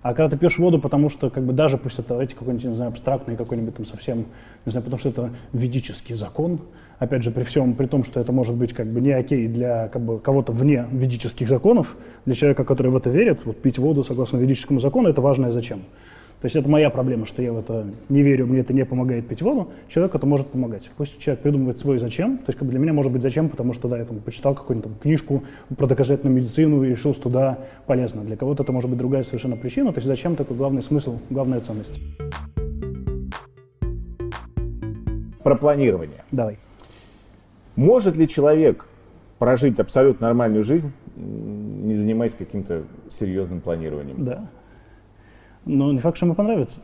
а когда ты пьешь воду, потому что, как бы, даже пусть это, давайте, какой-нибудь, не знаю, абстрактный какой-нибудь там совсем, не знаю, потому что это ведический закон, опять же, при всем, при том, что это может быть, как бы, не окей для, как бы, кого-то вне ведических законов, для человека, который в это верит, вот пить воду согласно ведическому закону, это важное зачем. То есть это моя проблема, что я в это не верю, мне это не помогает пить воду. Человеку это может помогать. Пусть человек придумывает свой зачем. То есть как бы для меня может быть зачем, потому что да, я там почитал какую-нибудь там книжку про доказательную медицину и решил, что да, полезно. Для кого-то это может быть другая совершенно причина. То есть зачем такой главный смысл, главная ценность. Про планирование. Давай. Может ли человек прожить абсолютно нормальную жизнь, не занимаясь каким-то серьезным планированием? Да. Но не факт, что ему понравится.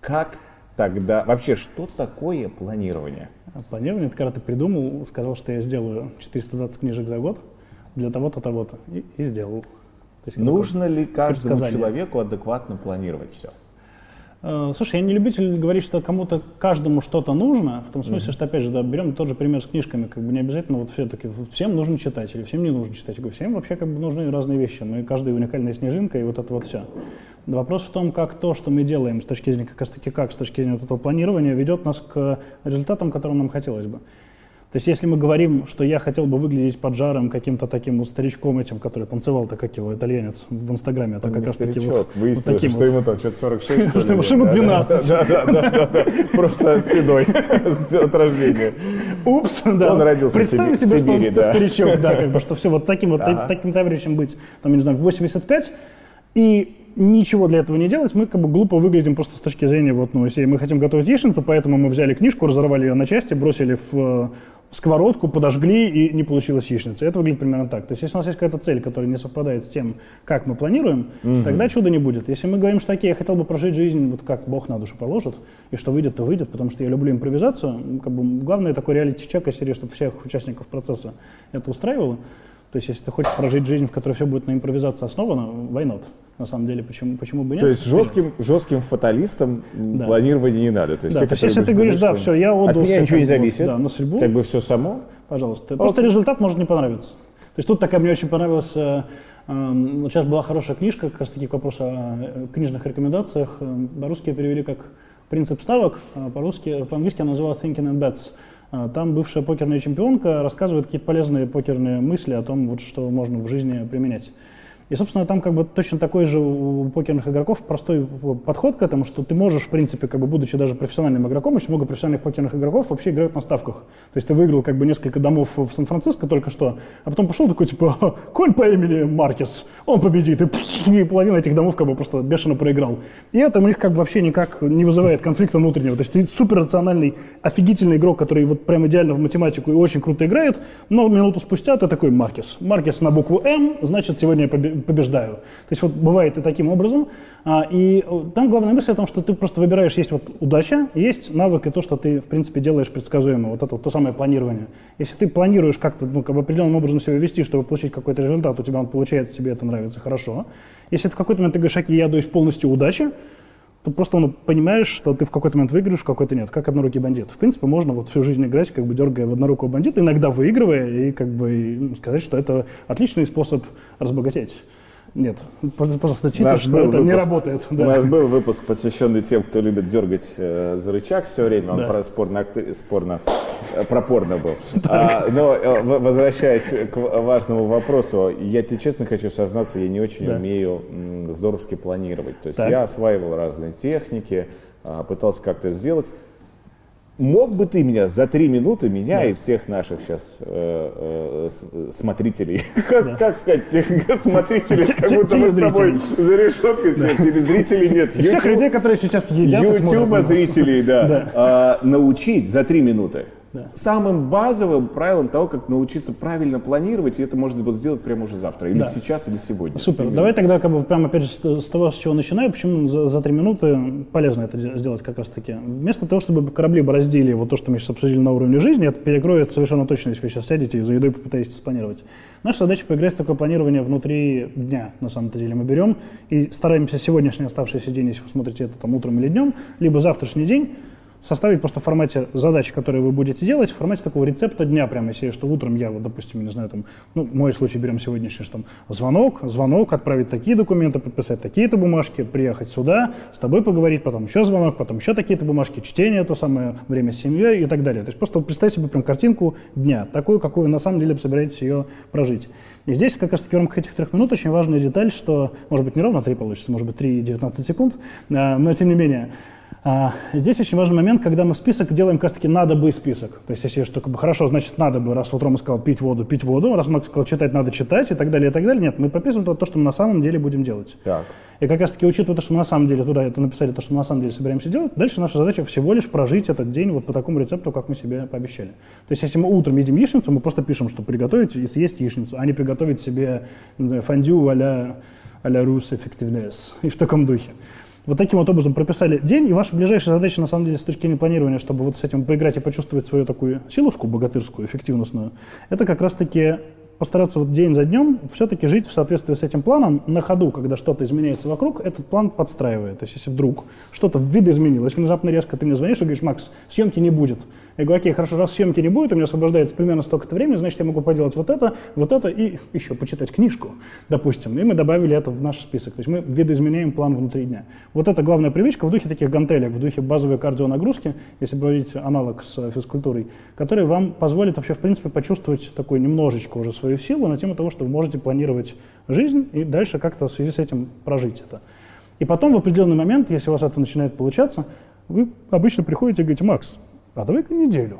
Как тогда... Вообще, что такое планирование? Планирование, это когда ты придумал, сказал, что я сделаю 420 книжек за год для того-то, того-то. И, и сделал. То есть, Нужно ли каждому человеку адекватно планировать все? Э, слушай, я не любитель говорить, что кому-то, каждому что-то нужно, в том смысле, mm-hmm. что, опять же, да, берем тот же пример с книжками, как бы не обязательно вот все-таки всем нужно читать или всем не нужно читать. Я говорю, всем вообще как бы нужны разные вещи, но и каждая уникальная снежинка, и вот это вот все. Вопрос в том, как то, что мы делаем с точки зрения, как раз таки как, с точки зрения вот этого планирования, ведет нас к результатам, которым нам хотелось бы. То есть если мы говорим, что я хотел бы выглядеть поджаром каким-то таким вот старичком этим, который танцевал-то, как его, итальянец в Инстаграме, это как раз таки вот, вот таким что ему там что-то 46, что? Что ему 12. Да, да, да, да, просто седой от рождения. Упс, да. Он родился Представим в себе, что старичок, да, как бы, что все вот таким вот, таким товарищем быть, там, не знаю, в 85, и ничего для этого не делать, мы как бы глупо выглядим просто с точки зрения, вот, ну, если мы хотим готовить яичницу, поэтому мы взяли книжку, разорвали ее на части, бросили в сковородку, подожгли, и не получилась яичница. Это выглядит примерно так. То есть, если у нас есть какая-то цель, которая не совпадает с тем, как мы планируем, угу. тогда чуда не будет. Если мы говорим, что окей, я хотел бы прожить жизнь, вот как Бог на душу положит, и что выйдет, то выйдет, потому что я люблю импровизацию, как бы главное такой реалити-чек из серии, чтобы всех участников процесса это устраивало. То есть, если ты хочешь прожить жизнь, в которой все будет на импровизации основано, why not? На самом деле, почему, почему бы нет? То есть жестким, жестким фаталистом да. планирования не надо. То есть, да, те, то есть если ты говоришь, да, все, я отдал... От меня ничего не зависит, да, на судьбу, как бы все само. Пожалуйста. Okay. Просто результат может не понравиться. То есть тут такая мне очень понравилась... Э, э, вот сейчас была хорошая книжка, как раз таки к вопросу о э, книжных рекомендациях. По-русски перевели как «Принцип ставок», а по-русски, по-английски она называлась «Thinking and Bets». А, там бывшая покерная чемпионка рассказывает какие-то полезные покерные мысли о том, вот, что можно в жизни применять. И, собственно, там как бы точно такой же у покерных игроков простой подход к этому, что ты можешь, в принципе, как бы будучи даже профессиональным игроком, очень много профессиональных покерных игроков вообще играют на ставках. То есть ты выиграл как бы несколько домов в Сан-Франциско только что, а потом пошел такой, типа, конь по имени Маркес, он победит, и, и половина этих домов как бы просто бешено проиграл. И это у них как бы вообще никак не вызывает конфликта внутреннего. То есть ты супер рациональный, офигительный игрок, который вот прям идеально в математику и очень круто играет, но минуту спустя ты такой Маркес. Маркес на букву М, значит, сегодня я победил побеждаю. То есть вот бывает и таким образом. А, и э, там главная мысль о том, что ты просто выбираешь, есть вот удача, есть навык и то, что ты, в принципе, делаешь предсказуемо. Вот это вот то самое планирование. Если ты планируешь как-то, ну, как бы определенным образом себя вести, чтобы получить какой-то результат, у тебя он получается, тебе это нравится, хорошо. Если в какой-то момент ты говоришь, окей, я даюсь полностью удачи, то просто ну, понимаешь, что ты в какой-то момент выиграешь, в какой-то нет, как однорукий бандит. В принципе, можно вот всю жизнь играть, как бы дергая в однорукого бандита, иногда выигрывая, и как бы и сказать, что это отличный способ разбогатеть. Нет, пожалуйста, читай, что это выпуск, не работает. Да. У нас был выпуск, посвященный тем, кто любит дергать э, за рычаг все время. Он да. про спорно, спорно, э, про порно был. А, но э, возвращаясь к важному вопросу, я тебе честно хочу сознаться, я не очень да. умею м, здоровски планировать. То есть так. я осваивал разные техники, а, пытался как-то сделать. Мог бы ты меня за три минуты, меня да. и всех наших сейчас э, э, смотрителей, как, да. как сказать, смотрителей, как будто мы с тобой за решеткой сидим, телезрителей нет. Всех людей, которые сейчас едят Ютуба зрителей, да, а, научить за три минуты. Да. Самым базовым правилом того, как научиться правильно планировать, и это можно будет сделать прямо уже завтра, или да. сейчас, или сегодня. Супер. Давай тогда как бы прямо опять же с того, с чего начинаю, почему за, за три минуты полезно это сделать как раз таки. Вместо того, чтобы корабли бороздили вот то, что мы сейчас обсудили на уровне жизни, это перекроет совершенно точно, если вы сейчас сядете и за едой попытаетесь спланировать. Наша задача поиграть в такое планирование внутри дня, на самом-то деле. Мы берем и стараемся сегодняшний оставшийся день, если вы смотрите это там утром или днем, либо завтрашний день, составить просто в формате задач, которые вы будете делать, в формате такого рецепта дня, прямо если что утром я, вот, допустим, не знаю, там, ну, в мой случай берем сегодняшний, что там, звонок, звонок, отправить такие документы, подписать такие-то бумажки, приехать сюда, с тобой поговорить, потом еще звонок, потом еще такие-то бумажки, чтение, то самое время с семьей и так далее. То есть просто представьте себе прям картинку дня, такую, какую вы на самом деле собираетесь ее прожить. И здесь как раз таки в рамках этих трех минут очень важная деталь, что, может быть, не ровно 3 получится, может быть, 3 и 19 секунд, а, но тем не менее, а, здесь очень важный момент, когда мы список делаем как раз таки надо бы список. То есть если что как бы хорошо, значит надо бы, раз вот Рома сказал пить воду, пить воду, раз Макс сказал читать, надо читать и так далее, и так далее. Нет, мы прописываем то, что мы на самом деле будем делать. Так. И как раз таки учитывая то, что мы на самом деле туда это написали, то, что мы на самом деле собираемся делать, дальше наша задача всего лишь прожить этот день вот по такому рецепту, как мы себе пообещали. То есть если мы утром едим яичницу, мы просто пишем, что приготовить и съесть яичницу, а не приготовить себе фондю а-ля а-ля рус эффективнес и в таком духе. Вот таким вот образом прописали день, и ваша ближайшая задача, на самом деле, с точки зрения планирования, чтобы вот с этим поиграть и почувствовать свою такую силушку богатырскую, эффективностную, это как раз-таки постараться вот день за днем все-таки жить в соответствии с этим планом на ходу, когда что-то изменяется вокруг, этот план подстраивает. То есть если вдруг что-то видоизменилось, внезапно резко ты мне звонишь и говоришь, Макс, съемки не будет. Я говорю, окей, хорошо, раз съемки не будет, у меня освобождается примерно столько-то времени, значит, я могу поделать вот это, вот это и еще почитать книжку, допустим. И мы добавили это в наш список. То есть мы видоизменяем план внутри дня. Вот это главная привычка в духе таких гантелек, в духе базовой кардионагрузки, если проводить аналог с физкультурой, который вам позволит вообще, в принципе, почувствовать такой немножечко уже свою силу на тему того, что вы можете планировать жизнь и дальше как-то в связи с этим прожить это. И потом в определенный момент, если у вас это начинает получаться, вы обычно приходите и говорите, Макс, а давай-ка неделю.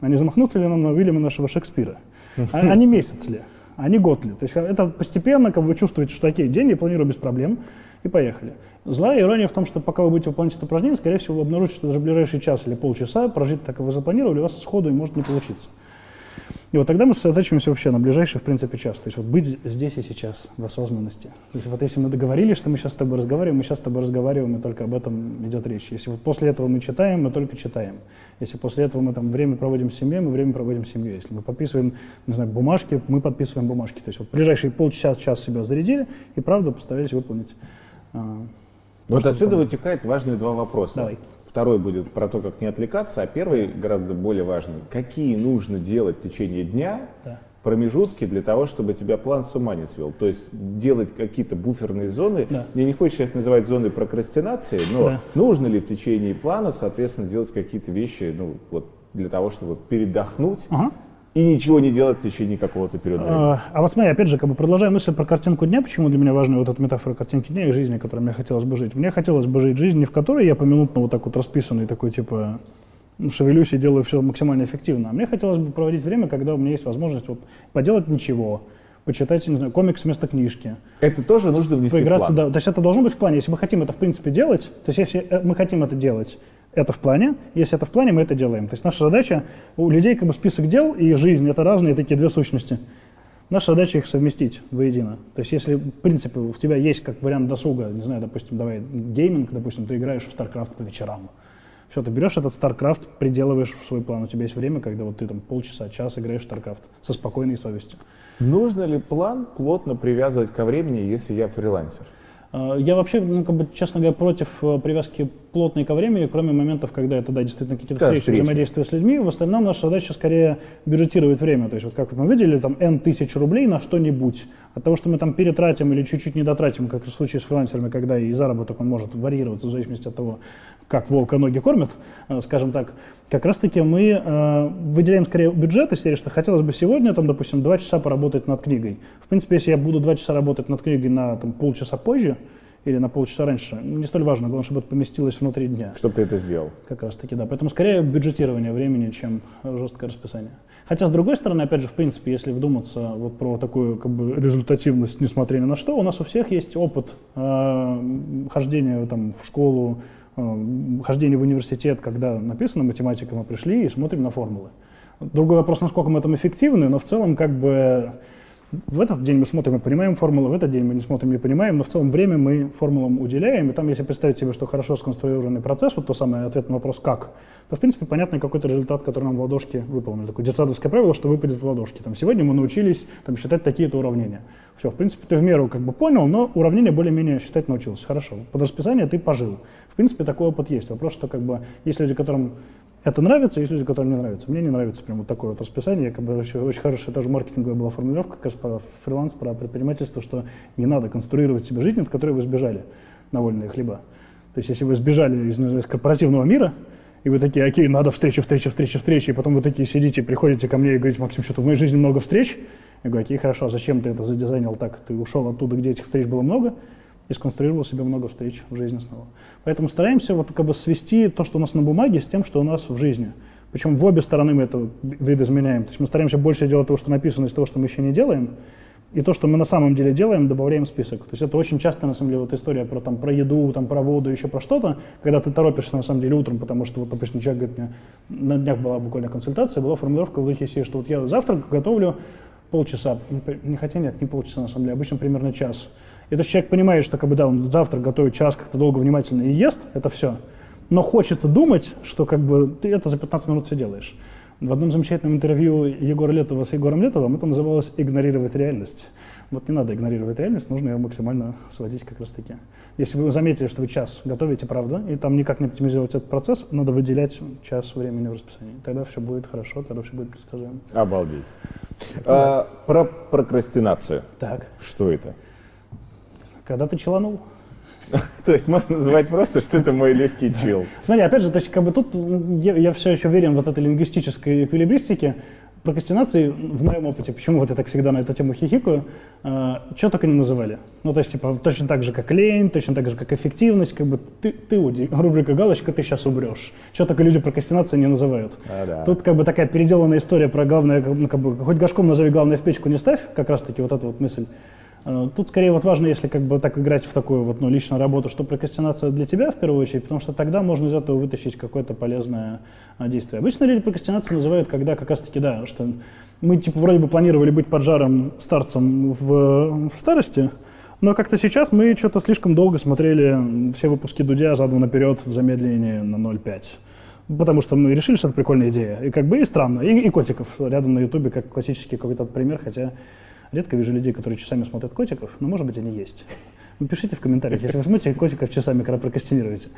А не замахнуться ли нам на Уильяма нашего Шекспира? А, а не месяц ли? А не год ли? То есть это постепенно, как вы чувствуете, что окей, день я планирую без проблем, и поехали. Злая ирония в том, что пока вы будете выполнять это упражнение, скорее всего, вы обнаружите, что даже ближайший час или полчаса прожить так, как вы запланировали, у вас сходу и может не получиться. И вот тогда мы сосредотачиваемся вообще на ближайший, в принципе, час. То есть вот быть здесь и сейчас, в осознанности. То есть вот если мы договорились, что мы сейчас с тобой разговариваем, мы сейчас с тобой разговариваем, и только об этом идет речь. Если вот после этого мы читаем, мы только читаем. Если после этого мы там время проводим с семьей, мы время проводим с семьей. Если мы подписываем, не знаю, бумажки, мы подписываем бумажки. То есть вот ближайшие полчаса, час себя зарядили, и правда постарались выполнить. А, вот отсюда вытекает важные два вопроса. Давай. Второй будет про то, как не отвлекаться, а первый гораздо более важный. Какие нужно делать в течение дня да. промежутки для того, чтобы тебя план с ума не свел? То есть делать какие-то буферные зоны. Да. Мне не хочется их называть зоной прокрастинации, но да. нужно ли в течение плана, соответственно, делать какие-то вещи ну, вот, для того, чтобы передохнуть, ага и ничего не делать в течение какого-то периода времени. А, а вот смотри, опять же, как бы продолжая мысль про картинку дня, почему для меня важна вот эта метафора картинки дня и жизни, которой мне хотелось бы жить. Мне хотелось бы жить жизнь, не в которой я поминутно вот так вот расписанный, такой типа шевелюсь и делаю все максимально эффективно. А мне хотелось бы проводить время, когда у меня есть возможность вот поделать ничего, почитать, не знаю, комикс вместо книжки. Это тоже нужно внести Поиграться, в план. Да, то есть это должно быть в плане. Если мы хотим это в принципе делать, то есть если э, мы хотим это делать, это в плане. Если это в плане, мы это делаем. То есть наша задача, у людей как бы список дел и жизнь — это разные такие две сущности. Наша задача их совместить воедино. То есть если, в принципе, у тебя есть как вариант досуга, не знаю, допустим, давай гейминг, допустим, ты играешь в StarCraft по вечерам. Все, ты берешь этот StarCraft, приделываешь в свой план. У тебя есть время, когда вот ты там полчаса, час играешь в StarCraft со спокойной совестью. Нужно ли план плотно привязывать ко времени, если я фрилансер? А, я вообще, ну, как бы, честно говоря, против э, привязки плотной ко времени, кроме моментов, когда это, да, действительно какие-то встречи, встречи, взаимодействия с людьми. В остальном наша задача скорее бюджетировать время. То есть вот как мы видели, там, N тысяч рублей на что-нибудь. От того, что мы там перетратим или чуть-чуть не дотратим, как в случае с фрилансерами, когда и заработок он может варьироваться в зависимости от того, как волка ноги кормят, э, скажем так, как раз-таки мы э, выделяем скорее бюджет из серии, что хотелось бы сегодня, там, допустим, два часа поработать над книгой. В принципе, если я буду два часа работать над книгой на там, полчаса позже, или на полчаса раньше, не столь важно, главное, чтобы это поместилось внутри дня. Чтобы ты это сделал. Как раз таки, да. Поэтому скорее бюджетирование времени, чем жесткое расписание. Хотя, с другой стороны, опять же, в принципе, если вдуматься вот про такую как бы результативность, несмотря ни на что, у нас у всех есть опыт э, хождения там, в школу, Э, хождение в университет, когда написана математика, мы пришли и смотрим на формулы. Другой вопрос, насколько мы там эффективны, но в целом как бы в этот день мы смотрим и понимаем формулы, в этот день мы не смотрим, не понимаем, но в целом время мы формулам уделяем. И там, если представить себе, что хорошо сконструированный процесс, вот то самое ответ на вопрос «как», то, в принципе, понятный какой-то результат, который нам в ладошке выполнили. Такое детсадовское правило, что выпадет в ладошке. Там, сегодня мы научились там, считать такие-то уравнения. Все, в принципе, ты в меру как бы понял, но уравнение более-менее считать научился. Хорошо. Под расписание ты пожил. В принципе, такой опыт есть. Вопрос, что как бы есть люди, которым это нравится, есть люди, которым не нравится. Мне не нравится прям вот такое вот расписание. Бы очень, очень хорошая тоже маркетинговая была формулировка, как раз про фриланс, про предпринимательство, что не надо конструировать себе жизнь, от которой вы сбежали на вольные хлеба. То есть, если вы сбежали из, из корпоративного мира, и вы такие, окей, надо встречи, встречи, встречи, встречи, и потом вы такие сидите, приходите ко мне и говорите, Максим, что-то в моей жизни много встреч. Я говорю, окей, хорошо, а зачем ты это задизайнил так? Ты ушел оттуда, где этих встреч было много, и сконструировал себе много встреч в жизни снова. Поэтому стараемся вот как бы свести то, что у нас на бумаге, с тем, что у нас в жизни. Причем в обе стороны мы это видоизменяем. То есть мы стараемся больше делать того, что написано, из того, что мы еще не делаем, и то, что мы на самом деле делаем, добавляем в список. То есть это очень часто, на самом деле, вот история про, там, про еду, там, про воду, еще про что-то, когда ты торопишься, на самом деле, утром, потому что, вот, допустим, человек говорит мне, на днях была буквально консультация, была формулировка в духе, что вот я завтра готовлю полчаса, не хотя нет, не полчаса, на самом деле, обычно примерно час. И то есть человек понимает, что как бы, да, он завтра готовит час, как-то долго, внимательно и ест, это все. Но хочется думать, что как бы ты это за 15 минут все делаешь. В одном замечательном интервью Егора Летова с Егором Летовым это называлось «игнорировать реальность». Вот не надо игнорировать реальность, нужно ее максимально сводить как раз таки. Если вы заметили, что вы час готовите, правда, и там никак не оптимизировать этот процесс, надо выделять час времени в расписании. Тогда все будет хорошо, тогда все будет предсказуемо. Обалдеть. А, про прокрастинацию. Так. Что это? Когда ты челанул. То есть можно называть просто, что это мой легкий чил. Смотри, опять же, то есть как бы тут я, я все еще уверен в вот этой лингвистической эквилибристике, прокрастинации в моем опыте, почему вот я так всегда на эту тему хихикаю, э, что только не называли. Ну, то есть, типа, точно так же, как лень, точно так же, как эффективность, как бы ты, ты уди, рубрика галочка, ты сейчас убрешь. Что только люди прокрастинации не называют. А, да. Тут как бы такая переделанная история про главное, ну, как бы, хоть горшком назови, главное в печку не ставь, как раз таки вот эта вот мысль. Э, тут скорее вот важно, если как бы так играть в такую вот ну, личную работу, что прокрастинация для тебя в первую очередь, потому что тогда можно из этого вытащить какое-то полезное а, действие. Обычно люди прокрастинацией называют, когда как раз таки, да, что мы типа вроде бы планировали быть поджаром старцем в, в старости, но как-то сейчас мы что-то слишком долго смотрели все выпуски Дудя задом наперед в замедлении на 0,5. Потому что мы решили, что это прикольная идея. И как бы и странно. И, и котиков рядом на Ютубе, как классический какой-то пример, хотя Редко вижу людей, которые часами смотрят котиков, но, может быть, они есть. Вы пишите в комментариях, если вы смотрите котиков часами, когда прокрастинируете.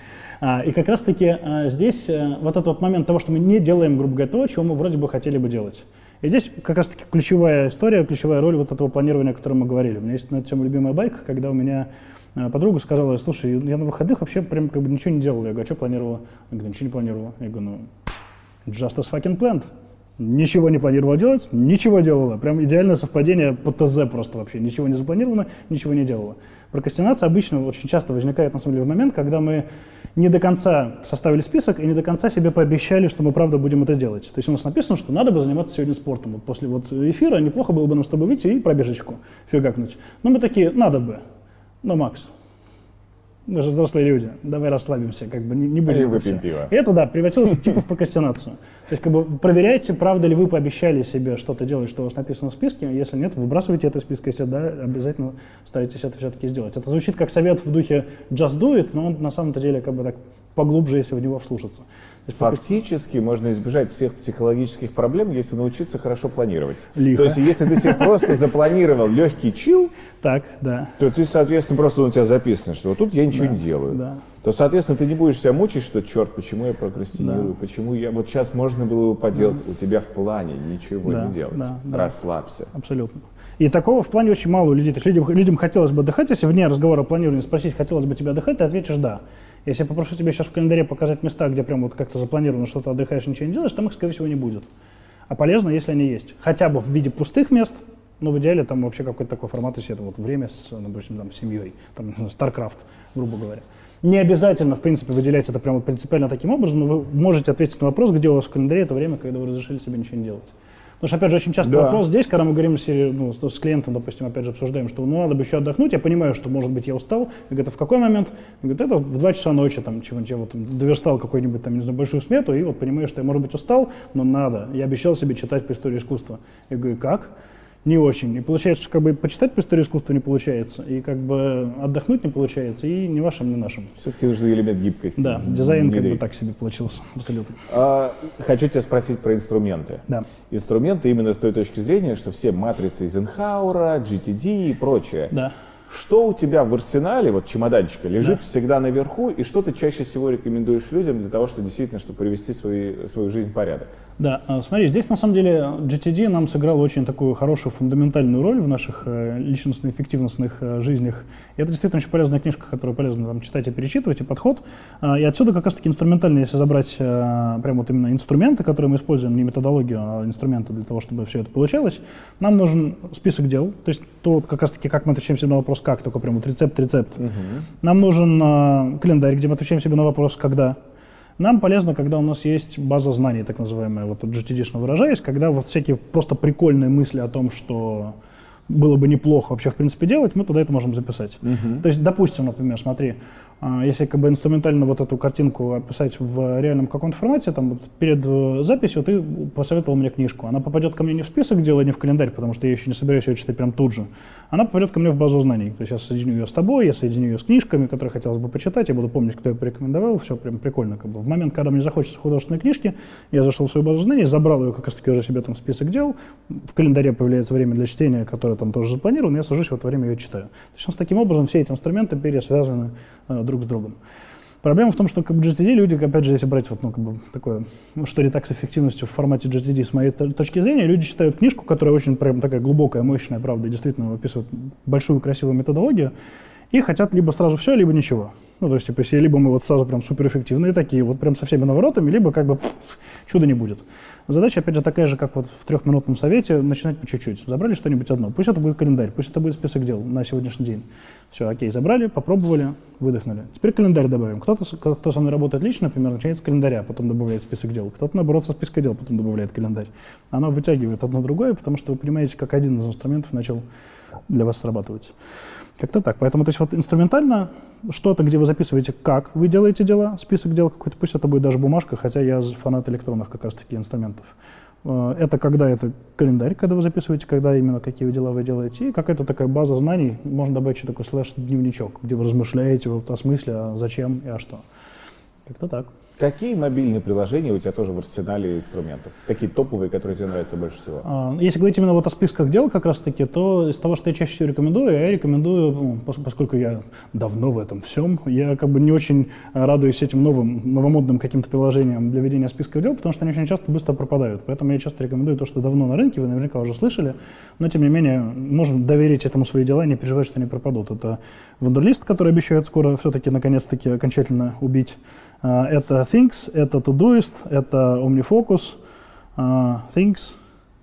А, и как раз-таки а, здесь а, вот этот вот момент того, что мы не делаем, грубо говоря, то, чего мы вроде бы хотели бы делать. И здесь как раз-таки ключевая история, ключевая роль вот этого планирования, о котором мы говорили. У меня есть на эту тему любимая байка, когда у меня а, подруга сказала, слушай, я на выходных вообще прям как бы ничего не делал. Я говорю, а что планировала? Я говорю, ничего не планировала. Я говорю, ну, just as fucking planned. Ничего не планировала делать, ничего делала. Прям идеальное совпадение по ТЗ просто вообще. Ничего не запланировано, ничего не делала. Прокрастинация обычно очень часто возникает на самом деле в момент, когда мы не до конца составили список и не до конца себе пообещали, что мы правда будем это делать. То есть у нас написано, что надо бы заниматься сегодня спортом. Вот после вот эфира неплохо было бы нам с тобой выйти и пробежечку фигакнуть. Но мы такие, надо бы. Но, Макс, мы же взрослые люди, давай расслабимся, как бы не, не будем. И выпьем пиво. это, да, превратилось типа в прокрастинацию. То есть, как бы, проверяйте, правда ли вы пообещали себе что-то делать, что у вас написано в списке. Если нет, выбрасывайте это из списка. Если да, обязательно старайтесь это все-таки сделать. Это звучит как совет в духе just do it, но он на самом-то деле как бы так поглубже, если в него вслушаться. Фактически можно избежать всех психологических проблем, если научиться хорошо планировать. Лихо. То есть, если ты себе просто запланировал легкий чил, так, да. то ты, соответственно, просто у тебя записано, что вот тут я ничего Да, не делаю. да. То, соответственно, ты не будешь себя мучить, что черт, почему я прокрастинирую, почему я вот сейчас можно было бы поделать, у тебя в плане ничего Да, не делать. да, да. Расслабься. Абсолютно. И такого в плане очень мало у людей. То есть людям, людям хотелось бы отдыхать, если вне разговора о планировании спросить, хотелось бы тебе отдыхать, ты ответишь «да». Если я попрошу тебя сейчас в календаре показать места, где прям вот как-то запланировано, что ты отдыхаешь, ничего не делаешь, там их, скорее всего, не будет. А полезно, если они есть. Хотя бы в виде пустых мест, но в идеале там вообще какой-то такой формат, если это вот время с, допустим, там, семьей, там, StarCraft, грубо говоря. Не обязательно, в принципе, выделять это прям вот принципиально таким образом, но вы можете ответить на вопрос, где у вас в календаре это время, когда вы разрешили себе ничего не делать. Потому что, опять же, очень часто Да. вопрос здесь, когда мы говорим с, ну, с, клиентом, допустим, опять же, обсуждаем, что ну, надо бы еще отдохнуть, я понимаю, что, может быть, я устал. Я говорю, это в какой момент? Я говорю, это в 2 часа ночи, там, чего-нибудь, я вот там доверстал какую-нибудь, там, не знаю, большую смету, и вот понимаю, что я, может быть, устал, но надо. Я обещал себе читать по истории искусства. Я говорю, как? Не очень. И получается, что как бы почитать по истории искусства не получается, и как бы отдохнуть не получается, и ни вашим, ни нашим. Все-таки нужен элемент гибкости. Да, дизайн как бы так себе получился, абсолютно. А, хочу тебя спросить про инструменты. Да. Инструменты именно с той точки зрения, что все матрицы Эйзенхауэра, GTD и прочее. Да. Что у тебя в арсенале, вот чемоданчика, лежит Да. всегда наверху, и что ты чаще всего рекомендуешь людям для того, чтобы действительно, чтобы привести свои, свою жизнь в порядок? Да, а, смотри, здесь на самом деле GTD нам сыграл очень такую хорошую фундаментальную роль в наших э, личностно-эффективностных э, жизнях. И это действительно очень полезная книжка, которую полезно там, читать и перечитывать, и подход. А, и отсюда как раз-таки инструментально, если забрать э, прям вот именно инструменты, которые мы используем, не методологию, а инструменты для того, чтобы все это получалось, нам нужен список дел, то есть то как раз-таки, как мы отвечаем себе на вопрос «как», только прям вот рецепт-рецепт. Нам нужен э, календарь, где мы отвечаем себе на вопрос «когда». Нам полезно, когда у нас есть база знаний, так называемая, вот GTD-шно выражаясь, когда вот всякие просто прикольные мысли о том, что было бы неплохо вообще, в принципе, делать, мы туда это можем записать. То есть, допустим, например, смотри, если как бы инструментально вот эту картинку описать в реальном каком-то формате, там вот перед э, записью ты посоветовал мне книжку. Она попадет ко мне не в список дела, не в календарь, потому что я еще не собираюсь ее читать прям тут же. Она попадет ко мне в базу знаний. То есть я соединю ее с тобой, я соединю ее с книжками, которые хотелось бы почитать, я буду помнить, кто ее порекомендовал, все прям прикольно. Как бы. В момент, когда мне захочется художественной книжки, я зашел в свою базу знаний, забрал ее как раз таки уже себе там в список дел, в календаре появляется время для чтения, которое там тоже запланировано, я сажусь в это время ее читаю. То есть таким образом все эти инструменты пересвязаны э, друг с другом. Проблема в том, что как бы GTD люди, опять же, если брать вот, ну, как бы такое, ну, что так с эффективностью в формате GTD с моей точки зрения, люди читают книжку, которая очень прям такая глубокая, мощная, правда, действительно описывает большую красивую методологию, и хотят либо сразу все, либо ничего. Ну, то есть, типа, если либо мы вот сразу прям суперэффективные такие, вот прям со всеми наворотами, либо как бы чуда не будет. Задача, опять же, такая же, как вот в трехминутном совете, начинать по чуть-чуть. Забрали что-нибудь одно. Пусть это будет календарь, пусть это будет список дел на сегодняшний день. Все, окей, забрали, попробовали, выдохнули. Теперь календарь добавим. Кто-то, кто со мной работает лично, например, начинает с календаря, потом добавляет список дел. Кто-то, наоборот, со списка дел, потом добавляет календарь. Оно вытягивает одно другое, потому что вы понимаете, как один из инструментов начал для вас срабатывать. Как-то так. Поэтому, то есть вот инструментально что-то, где вы записываете, как вы делаете дела, список дел какой-то, пусть это будет даже бумажка, хотя я фанат электронных как раз-таки инструментов. Э, это когда это календарь, когда вы записываете, когда именно какие дела вы делаете, и какая-то такая база знаний, можно добавить еще такой слэш-дневничок, где вы размышляете вот о смысле, а зачем и а что. Как-то так. Какие мобильные приложения у тебя тоже в арсенале инструментов? Такие топовые, которые тебе нравятся больше всего? А, если говорить именно вот о списках дел как раз-таки, то из того, что я чаще всего рекомендую, я рекомендую, ну, поскольку я давно в этом всем, я как бы не очень радуюсь этим новым, новомодным каким-то приложениям для ведения списков дел, потому что они очень часто быстро пропадают. Поэтому я часто рекомендую то, что давно на рынке, вы наверняка уже слышали, но тем не менее можем доверить этому свои дела и не переживать, что они пропадут. Это Wunderlist, который обещает скоро все-таки наконец-таки окончательно убить это Things, это Todoist, это OmniFocus, uh, Things,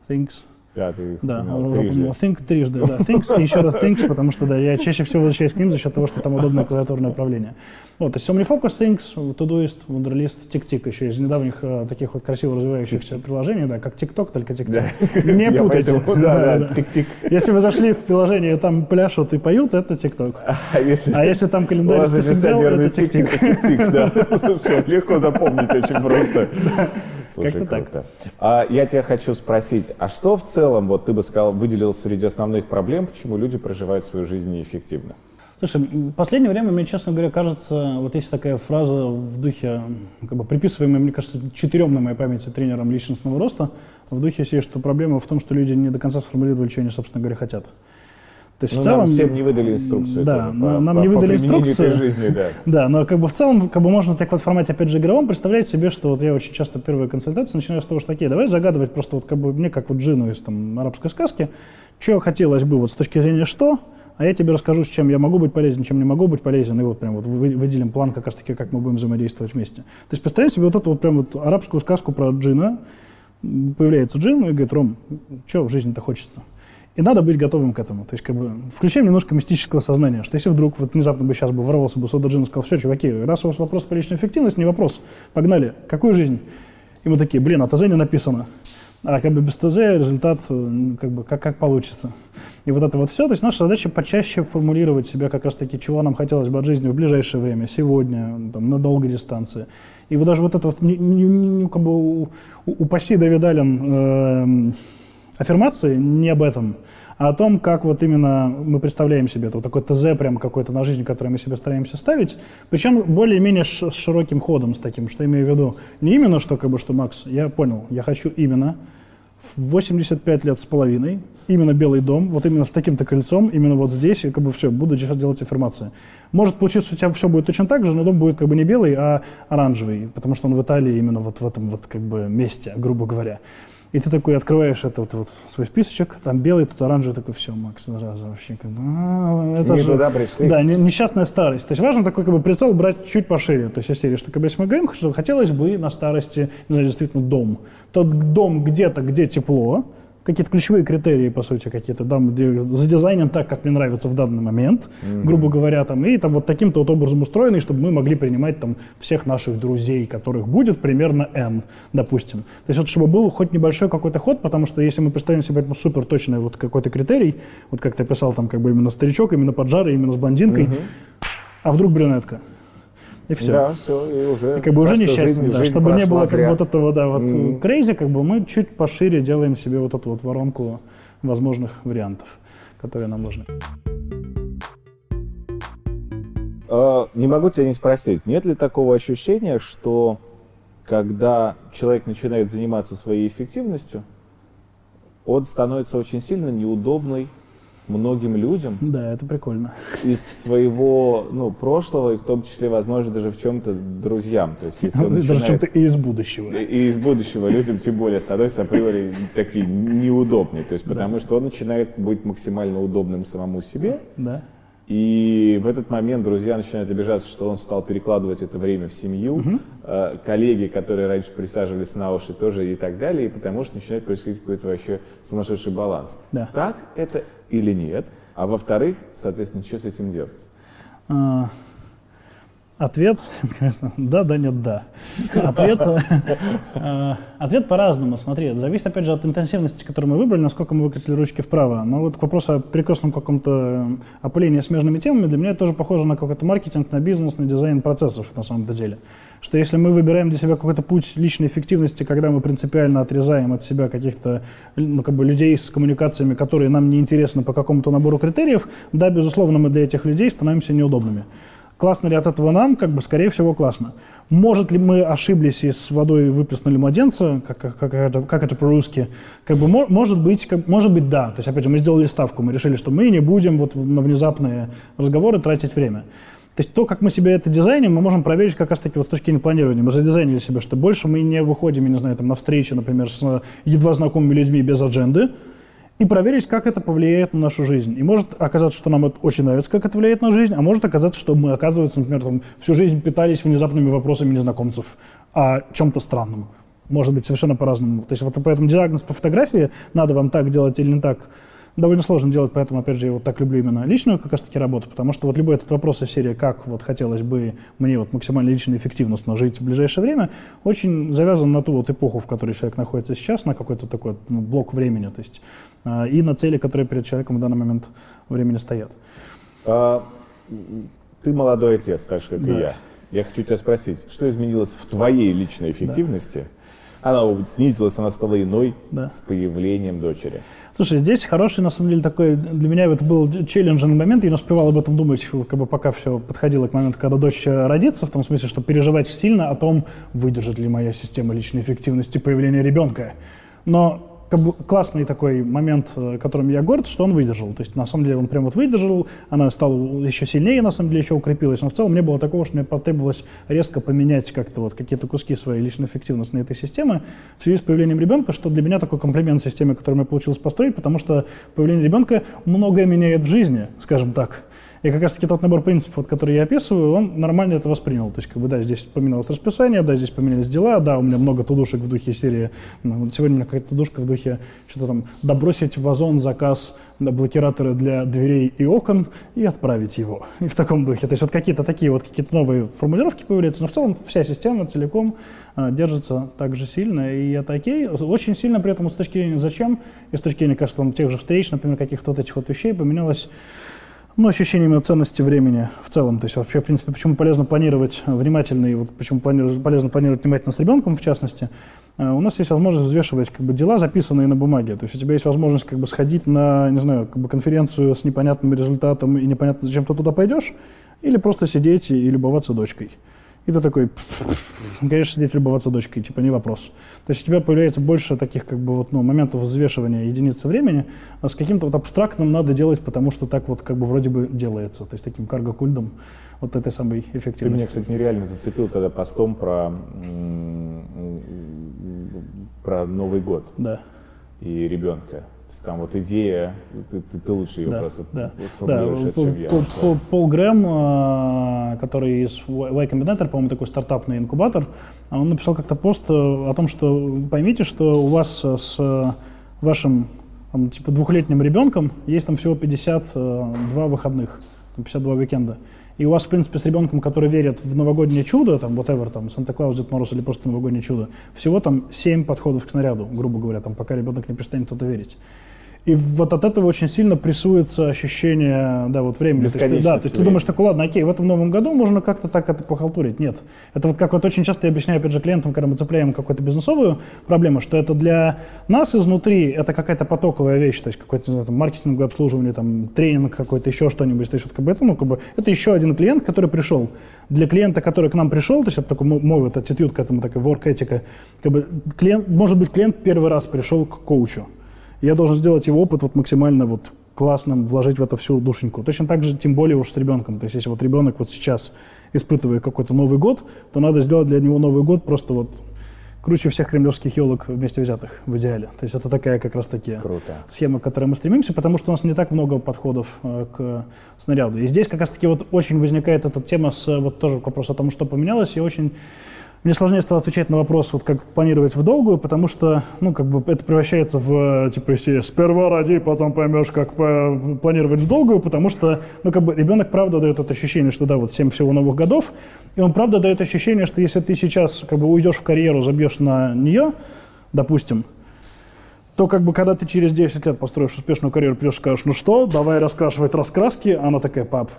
Things, Пятый. Да, трижды. Think трижды, да. Things и еще раз Things, потому что да, я чаще всего возвращаюсь к ним за счет того, что там удобное клавиатурное управление. Вот, то есть OmniFocus, Things, Todoist, Wunderlist, TickTick еще из недавних э, таких вот красиво развивающихся приложений, да, как TikTok, только TickTick. Да. Не путайте. Поэтому, да, да, TickTick. Если вы зашли в приложение, там пляшут и поют, это TikTok. А если, а если там календарь дел, это TickTick. TickTick, да. Все, легко запомнить, очень просто. Слушай, круто. Так. А я тебя хочу спросить, а что в целом, вот ты бы сказал, выделил среди основных проблем, почему люди проживают свою жизнь неэффективно? Слушай, в последнее время, мне, честно говоря, кажется, вот есть такая фраза в духе, как бы приписываемая, мне кажется, четырем на моей памяти тренерам личностного роста, в духе есть, что проблема в том, что люди не до конца сформулировали, что они, собственно говоря, хотят. То есть, ну, в целом, нам всем не выдали инструкцию. Да, тоже, по, нам по, не выдали инструкцию. Жизни, да. да, но как бы в целом, как бы можно так вот в формате, опять же, игровом представлять себе, что вот я очень часто первые консультации начинаю с того, что такие, давай загадывать просто вот как бы мне, как вот джину из там арабской сказки, что хотелось бы вот с точки зрения что, а я тебе расскажу, с чем я могу быть полезен, чем не могу быть полезен, и вот прям вот выделим план как раз таки, как мы будем взаимодействовать вместе. То есть представьте себе вот эту вот прям вот арабскую сказку про джина, появляется джин и говорит, Ром, что в жизни-то хочется? И надо быть готовым к этому. То есть, как бы, включаем немножко мистического сознания, что если вдруг вот внезапно бы сейчас бы ворвался бы Сода Джин и сказал, все, чуваки, раз у вас вопрос про личную эффективность, не вопрос, погнали, какую жизнь? И мы такие, блин, а ТЗ не написано. А как бы без ТЗ результат э, как бы как, как получится. И вот это вот все. То есть наша задача почаще формулировать себя как раз таки, чего нам хотелось бы от жизни в ближайшее время, сегодня, там, на долгой дистанции. И вот даже вот это вот, не, как бы упаси Давид Аллен, э, аффирмации не об этом, а о том, как вот именно мы представляем себе это, вот такой ТЗ прямо какой-то на жизнь, который мы себе стараемся ставить, причем более-менее с широким ходом, с таким, что имею в виду, не именно что, как бы, что, Макс, я понял, я хочу именно в 85 лет с половиной, именно Белый дом, вот именно с таким-то кольцом, именно вот здесь, и как бы все, буду сейчас делать аффирмации. Может получиться, у тебя все будет точно так же, но дом будет как бы не белый, а оранжевый, потому что он в Италии именно вот в этом вот как бы месте, грубо говоря. И ты такой открываешь этот вот свой списочек, там белый, тут оранжевый, такой, все, Макс, зараза вообще. Как, а, это не же, туда пришли. Да, несчастная старость. То есть важно такой как бы прицел брать чуть пошире. То есть из серии, что как бы если мы говорим, что хотелось бы на старости, не знаю, действительно дом. Тот дом где-то, где тепло, какие-то ключевые критерии, по сути, какие-то, где задизайнен так, как мне нравится в данный момент, mm-hmm. грубо говоря, там, и там вот таким-то вот образом устроенный, чтобы мы могли принимать там всех наших друзей, которых будет примерно N, допустим. То есть вот чтобы был хоть небольшой какой-то ход, потому что если мы представим себе супер точный вот какой-то критерий, вот как ты писал, там как бы именно старичок, именно поджарый, именно с блондинкой, mm-hmm. а вдруг брюнетка, И все. Да, все, и уже. И как бы уже несчастье, жизнь- да. жизнь Чтобы не было как зря. бы вот этого, да, вот Мгм. крейзи, как бы мы чуть пошире делаем себе вот эту вот воронку возможных вариантов, которые нам нужны. Э, Не могу тебя не спросить, нет ли такого ощущения, что когда человек начинает заниматься своей эффективностью, он становится очень сильно неудобный многим людям Да, это прикольно. из своего ну, прошлого, и в том числе, возможно, даже в чем-то друзьям. То есть, если он Даже начинает- чем-то и из будущего. и из будущего людям, тем более, становятся априори такие неудобные. То есть, потому что он начинает быть максимально удобным самому себе, Да. И в этот момент друзья начинают обижаться, что он стал перекладывать это время в семью, Э, коллеги, которые раньше присаживались на уши, тоже и так далее, и потому что начинает происходить какой-то вообще сумасшедший баланс. Да. Так это или нет? А во-вторых, соответственно, что с этим делать? Ответ, да, да, нет, да. Ответ, э, ответ по-разному, смотри, зависит, опять же, от интенсивности, которую мы выбрали, насколько мы выкатили ручки вправо. Но вот к вопросу о перекрестном каком-то э, опылении смежными темами, для меня это тоже похоже на какой-то маркетинг, на бизнес, на дизайн процессов на самом-то деле. Что если мы выбираем для себя какой-то путь личной эффективности, когда мы принципиально отрезаем от себя каких-то ну, как бы людей с коммуникациями, которые нам не интересны по какому-то набору критериев, да, безусловно, мы для этих людей становимся неудобными. Классно ли от этого нам? Как бы, скорее всего, классно. Может ли мы ошиблись и с водой выплеснули младенца, как, как, как это, как это по-русски? Как бы, мо- может, быть, как- может быть, да. То есть, опять же, мы сделали ставку, мы решили, что мы не будем вот на внезапные разговоры тратить время. То есть то, как мы себе это дизайним, мы можем проверить как раз-таки вот с точки зрения планирования. Мы задизайнили себе, что больше мы не выходим, я не знаю, там, на встречи, например, с едва знакомыми людьми без адженды, и проверить, как это повлияет на нашу жизнь. И может оказаться, что нам это очень нравится, как это влияет на жизнь, а может оказаться, что мы, оказывается, например, там, всю жизнь питались внезапными вопросами незнакомцев о чем-то странном. Может быть, совершенно по-разному. То есть вот поэтому диагноз по фотографии, надо вам так делать или не так, довольно сложно делать, поэтому, опять же, я вот так люблю именно личную как раз-таки работу, потому что вот любой этот вопрос из серии, как вот хотелось бы мне вот максимально лично и эффективно жить в ближайшее время, очень завязан на ту вот эпоху, в которой человек находится сейчас, на какой-то такой ну, блок времени, то есть а, и на цели, которые перед человеком в данный момент времени стоят. А, ты молодой отец, так же, как и Да. я. Я хочу тебя спросить, что изменилось в твоей личной эффективности? Она снизилась, она стала иной Да. с появлением дочери. Слушай, здесь хороший, на самом деле, такой, для меня это был челленджный момент, я не успевал об этом думать, как бы пока все подходило к моменту, когда дочь родится, в том смысле, что переживать сильно о том, выдержит ли моя система личной эффективности появления ребенка. Но классный такой момент, э, которым я горд, что он выдержал. То есть, на самом деле, он прям вот выдержал, она стала еще сильнее, на самом деле, еще укрепилась. Но в целом не было такого, что мне потребовалось резко поменять как-то вот какие-то куски своей личной эффективности на этой системы в связи с появлением ребенка, что для меня такой комплимент системе, которую мне получилось построить, потому что появление ребенка многое меняет в жизни, скажем так. И как раз-таки тот набор принципов, вот, который я описываю, он нормально это воспринял. То есть, как бы, да, здесь поменялось расписание, да, здесь поменялись дела, да, у меня много тудушек в духе серии. ну, вот сегодня у меня какая-то тудушка в духе, что-то там, добросить в озон заказ блокираторы для дверей и окон и отправить его. И в таком духе. То есть, вот какие-то такие вот какие-то новые формулировки появляются, но в целом вся система целиком а, держится так же сильно, и это окей. Очень сильно при этом с точки зрения зачем, и с точки зрения, кажется, там, тех же встреч, например, каких-то вот этих вот вещей поменялось ну, ощущение именно ценности времени в целом. То есть вообще, в принципе, почему полезно планировать внимательно, и вот почему полезно планировать внимательно с ребенком, в частности, э, у нас есть возможность взвешивать как бы, дела, записанные на бумаге. То есть у тебя есть возможность как бы, сходить на, не знаю, как бы, конференцию с непонятным результатом и непонятно, зачем ты туда пойдешь, или просто сидеть и, и любоваться дочкой. И ты такой, «Ну, конечно, сидеть любоваться дочкой, типа не вопрос. То есть у тебя появляется больше таких как бы вот, ну, моментов взвешивания единицы времени, а с каким-то вот абстрактным надо делать, потому что так вот как бы вроде бы делается, то есть таким карго-культом вот этой самой Ты меня, эффективности. кстати, нереально зацепил тогда постом про, про Новый год Да. и ребенка. Там вот идея, ты, ты- ты лучше ее Да, просто да, сформулируешь, да. чем я. Пол, Пол- Пол Грэм, а, который из Y Combinator, по-моему, такой стартапный инкубатор, он написал как-то пост э, о том, что поймите, что у вас э, с э, вашим там, типа двухлетним ребенком есть там всего 52 выходных, там, 52 уикенда. И у вас, в принципе, с ребенком, который верит в новогоднее чудо, там, whatever, там, Санта-Клаус, Дед Мороз или просто новогоднее чудо, всего там 7 подходов к снаряду, грубо говоря, там, пока ребенок не перестанет в это верить. И вот от этого очень сильно прессуется ощущение, да, вот времени. То есть, да, то есть ты думаешь, так, ладно, окей, в этом новом году можно как-то так это похалтурить. Нет. Это вот как вот очень часто я объясняю, опять же, клиентам, когда мы цепляем какую-то бизнесовую проблему, что это для нас изнутри, это какая-то потоковая вещь, то есть какой-то, не знаю, там, маркетинговое обслуживание, там, тренинг какой-то, еще что-нибудь. То есть вот как бы это, ну, как бы, это еще один клиент, который пришел. Для клиента, который к нам пришел, то есть это такой мой вот attitude к этому, такая work этика, как бы клиент, может быть, клиент первый раз пришел к коучу я должен сделать его опыт вот максимально вот классным, вложить в это всю душеньку. Точно так же, тем более уж с ребенком. То есть, если вот ребенок вот сейчас испытывает какой-то Новый год, то надо сделать для него Новый год просто вот круче всех кремлевских елок вместе взятых в идеале. То есть это такая как раз таки Круто. схема, к которой мы стремимся, потому что у нас не так много подходов э, к снаряду. И здесь как раз таки вот очень возникает эта тема с вот тоже вопрос о том, что поменялось, и очень мне сложнее стало отвечать на вопрос, вот как планировать в долгую, потому что, ну, как бы это превращается в, типа, сперва ради, потом поймешь, как планировать в долгую, потому что, ну, как бы ребенок правда дает это ощущение, что, да, вот 7 всего новых годов, и он правда дает ощущение, что если ты сейчас, как бы, уйдешь в карьеру, забьешь на нее, допустим, то как бы когда ты через 10 лет построишь успешную карьеру, придешь и скажешь, ну что, давай раскрашивать раскраски, она такая, пап,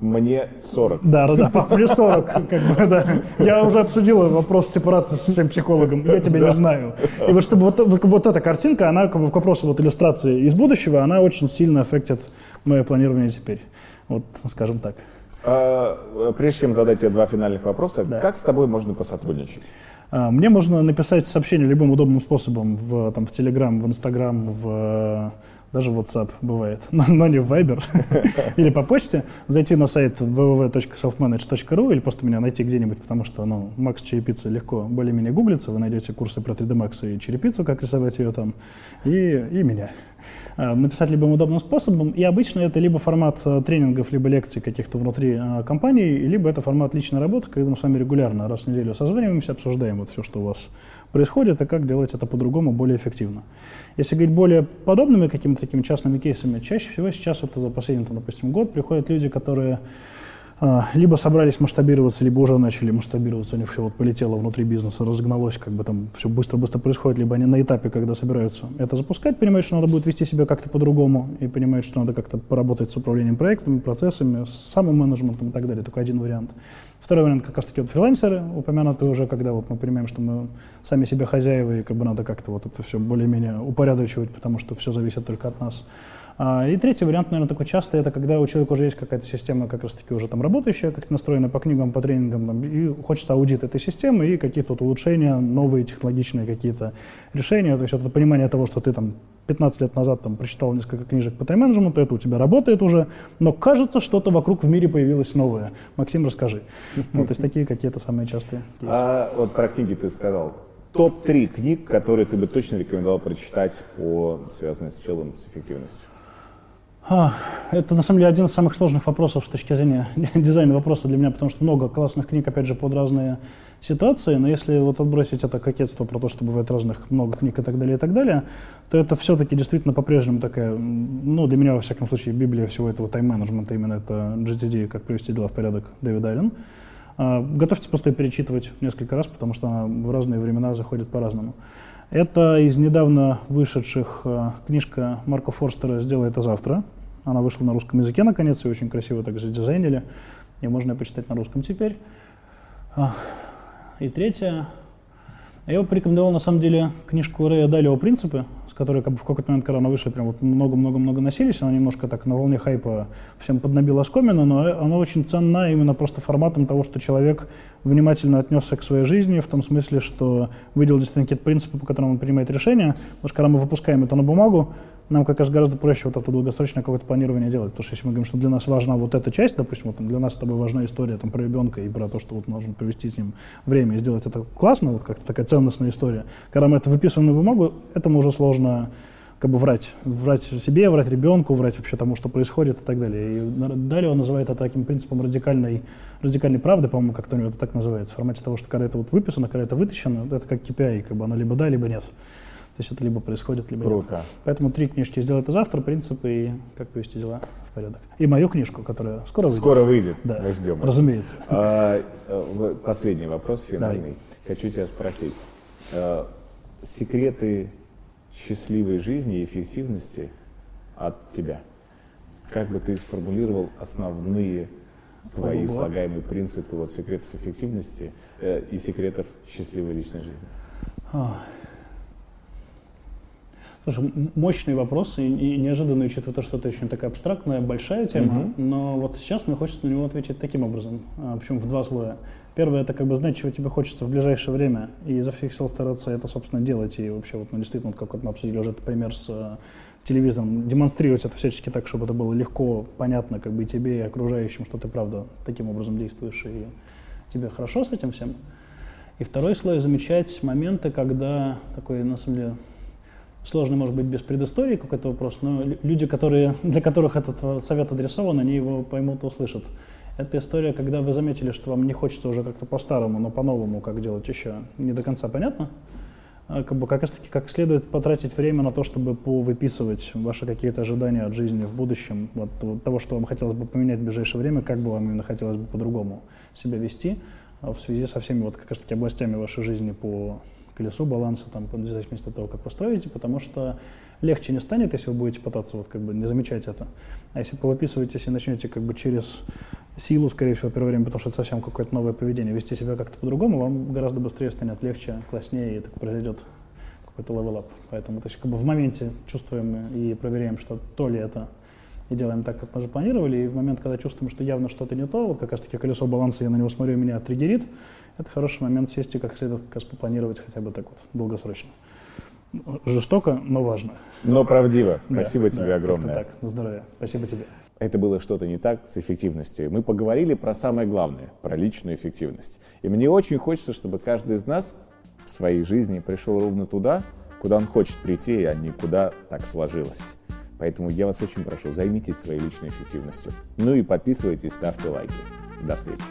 мне 40. Да, да, да, мне 40. Как бы, да. Я уже обсудил вопрос сепарации с своим психологом. Я тебя да. не знаю. И вот чтобы вот, вот, эта картинка, она к вопросу вот иллюстрации из будущего, она очень сильно аффектит мое планирование теперь. Вот, скажем так. А, прежде чем задать тебе два финальных вопроса, да. как с тобой можно посотрудничать? А, мне можно написать сообщение любым удобным способом в, там, в Telegram, в Instagram, в даже WhatsApp бывает, но, но не в Viber, или по почте, зайти на сайт www.selfmanage.ru или просто меня найти где-нибудь, потому что, ну, Макс Черепица легко более-менее гуглится, вы найдете курсы про 3D Max и черепицу, как рисовать ее там, и, и меня. А, написать любым удобным способом, и обычно это либо формат а, тренингов, либо лекций каких-то внутри а, компании, либо это формат личной работы, когда мы с вами регулярно раз в неделю созваниваемся, обсуждаем вот все, что у вас происходит, и как делать это по-другому, более эффективно. Если говорить более подобными какими-то такими частными кейсами, чаще всего сейчас вот за последний, там, допустим, год приходят люди, которые либо собрались масштабироваться, либо уже начали масштабироваться, у них все вот полетело внутри бизнеса, разогналось, как бы там все быстро-быстро происходит, либо они на этапе, когда собираются это запускать, понимают, что надо будет вести себя как-то по-другому, и понимают, что надо как-то поработать с управлением проектами, процессами, с самым менеджментом и так далее, только один вариант. Второй вариант как раз таки вот фрилансеры, упомянутые уже, когда вот мы понимаем, что мы сами себе хозяева, и как бы надо как-то вот это все более-менее упорядочивать, потому что все зависит только от нас. А, и третий вариант, наверное, такой частый, это когда у человека уже есть какая-то система как раз-таки уже там работающая, как настроена по книгам, по тренингам, там, и хочется аудит этой системы и какие-то вот улучшения, новые технологичные какие-то решения. То есть это понимание того, что ты там 15 лет назад там прочитал несколько книжек по тайм-менеджменту, это у тебя работает уже, но кажется, что-то вокруг в мире появилось новое. Максим, расскажи. Вот, то есть такие какие-то самые частые кейсы. А вот про книги ты сказал. Топ-3 книг, которые ты бы точно рекомендовал прочитать, по, связанные с целым, с эффективностью? А, это на самом деле один из самых сложных вопросов с точки зрения дизайна вопроса для меня, потому что много классных книг, опять же, под разные ситуации, но если вот отбросить это кокетство про то, что бывает разных много книг и так далее, и так далее, то это все-таки действительно по-прежнему такая, ну, для меня, во всяком случае, библия всего этого тайм-менеджмента, именно это GTD, как привести дела в порядок, Дэвид Аллен. А, готовьтесь просто ее перечитывать несколько раз, потому что она в разные времена заходит по-разному. Это из недавно вышедших а, книжка Марка Форстера «Сделай это завтра». Она вышла на русском языке, наконец, и очень красиво так задизайнили. И можно ее почитать на русском теперь. А, и третье. Я бы порекомендовал, на самом деле, книжку Рэя Далио «Принципы», с которой как бы, в какой-то момент, когда она вышла, прям вот много-много-много носились, она немножко так на волне хайпа всем поднабила оскомину, но она очень ценна именно просто форматом того, что человек внимательно отнесся к своей жизни, в том смысле, что выделил действительно какие-то принципы, по которым он принимает решения. Потому что когда мы выпускаем это на бумагу, нам как раз гораздо проще вот это долгосрочное какое-то планирование делать. Потому что если мы говорим, что для нас важна вот эта часть, допустим, вот для нас с тобой важна история там, про ребенка и про то, что вот нужно провести с ним время и сделать это классно, вот как-то такая ценностная история. Когда мы это выписываем на бумагу, этому уже сложно как бы врать. Врать себе, врать ребенку, врать вообще тому, что происходит и так далее. И далее он называет это таким принципом радикальной, радикальной правды, по-моему, как-то у него это так называется, в формате того, что когда это вот выписано, когда это вытащено, это как KPI, как бы оно либо да, либо нет. То есть это либо происходит, либо Круто. нет. Поэтому три книжки «Сделай это завтра», «Принципы» и «Как повести дела в порядок». И мою книжку, которая скоро выйдет. Скоро выйдет, да. мы ждем. Разумеется. А, э, последний вопрос финальный. Давай. Хочу тебя спросить. А, секреты счастливой жизни и эффективности от тебя. Как бы ты сформулировал основные твои слагаемые принципы вот, секретов эффективности э, и секретов счастливой личной жизни? Слушай, мощный вопрос и, неожиданный, учитывая то, что это очень такая абстрактная, большая тема. Угу. Но вот сейчас мне хочется на него ответить таким образом. А, почему в два слоя. Первое, это как бы знать, чего тебе хочется в ближайшее время, и изо всех сил стараться это, собственно, делать. И вообще, вот, ну, действительно, как вот мы обсудили уже этот пример с э, телевизором, демонстрировать это всячески так, чтобы это было легко, понятно, как бы и тебе, и окружающим, что ты, правда, таким образом действуешь, и тебе хорошо с этим всем. И второй слой замечать моменты, когда такой, на самом деле, сложный, может быть, без предыстории какой-то вопрос, но люди, которые, для которых этот совет адресован, они его поймут и услышат. Это история, когда вы заметили, что вам не хочется уже как-то по-старому, но по-новому, как делать еще, не до конца понятно. А как бы как раз таки как следует потратить время на то, чтобы повыписывать ваши какие-то ожидания от жизни в будущем, вот, того, что вам хотелось бы поменять в ближайшее время, как бы вам именно хотелось бы по-другому себя вести а в связи со всеми вот как раз таки областями вашей жизни по колесу баланса, там, в зависимости от того, как вы строите, потому что легче не станет, если вы будете пытаться вот как бы не замечать это. А если повыписываетесь и начнете как бы через силу, скорее всего, первое время, потому что это совсем какое-то новое поведение, вести себя как-то по-другому, вам гораздо быстрее станет легче, класснее, и так произойдет какой-то up. Поэтому то есть, как бы в моменте чувствуем и проверяем, что то ли это и делаем так, как мы запланировали, и в момент, когда чувствуем, что явно что-то не то, вот как раз таки колесо баланса, я на него смотрю, меня триггерит, это хороший момент сесть и как следует как раз попланировать хотя бы так вот долгосрочно. Жестоко, но важно. Но правдиво. Да, Спасибо тебе да, огромное. Так, на здоровье. Спасибо тебе. Это было что-то не так с эффективностью. Мы поговорили про самое главное, про личную эффективность. И мне очень хочется, чтобы каждый из нас в своей жизни пришел ровно туда, куда он хочет прийти, а не куда так сложилось. Поэтому я вас очень прошу, займитесь своей личной эффективностью. Ну и подписывайтесь, ставьте лайки. До встречи.